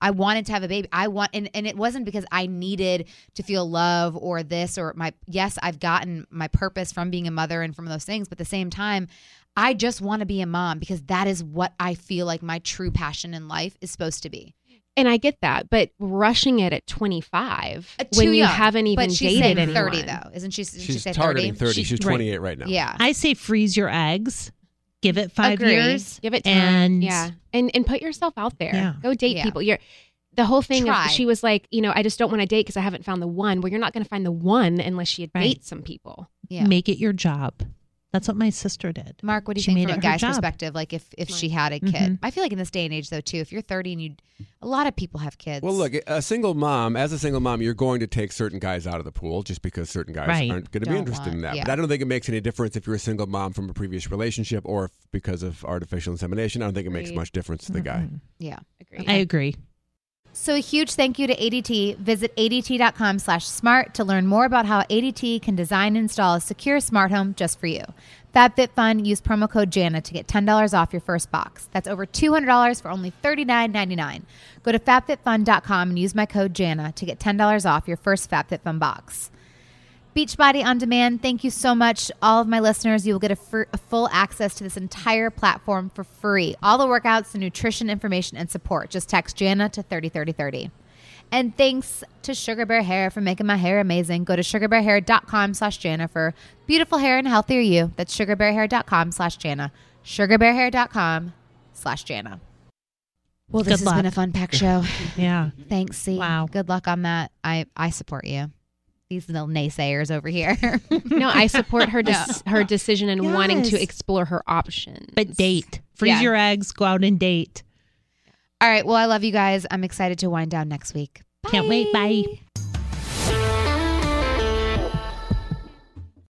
I wanted to have a baby. I want, and, and it wasn't because I needed to feel love or this or my, yes, I've gotten my purpose from being a mother and from those things. But at the same time, I just want to be a mom because that is what I feel like my true passion in life is supposed to be. and I get that, but rushing it at 25 Uh, when too you young. haven even but she's dated saying anyone. 30 though, isn't she? Didn't she She's targeting 30? 30. She's right. 28 right now. Yeah. I say freeze your eggs, give it five Agree. years. Give it time. And- yeah, and and put yourself out there. Yeah. Go date Yeah. people. You're the whole thing. Try. Of, she was like, you know, I just don't want to date because I haven't found the one. Well, you're not going to find the one unless you Right. date some people. Yeah. Make it your job. That's what my sister did. Mark, what do you She think made from a guy's job. perspective? Like if if she had a kid, Mhm. I feel like in this day and age, though, too, if you're 30 and you, a lot of people have kids. Well, look, a single mom, as a single mom, you're going to take certain guys out of the pool just because certain guys Right. aren't going to be Don't interested in that. yeah. But I don't think it makes any difference if you're a single mom from a previous relationship or if because of artificial insemination. I don't think it makes Agreed. much difference to the guy. yeah. Agreed. I agree. So a huge thank you to ADT. Visit ADT.com slash smart to learn more about how ADT can design and install a secure smart home just for you. FabFitFun, use promo code JANA to get $10 off your first box. That's over $200 for only $39.99. Go to FabFitFun.com and use my code JANA to get $10 off your first FabFitFun box. Beachbody on Demand, thank you so much. All of my listeners, you will get a, fr- a full access to this entire platform for free. All the workouts, the nutrition information, and support. Just text Jana to 303030. And thanks to Sugar Bear Hair for making my hair amazing. Go to sugarbearhair.com slash Jana for beautiful hair and healthier you. That's sugarbearhair.com slash Jana. Sugarbearhair.com slash Jana. Well, this Good has been a fun pack show. *laughs* Yeah. Thanks, C. Wow. Good luck on that. I, I support you. These little naysayers over here. *laughs* no, I support her *laughs* dis- her decision and wanting to explore her options. But date. Freeze Yeah. your eggs, go out and date. All right. Well, I love you guys. I'm excited to wind down next week. Can't wait. Bye.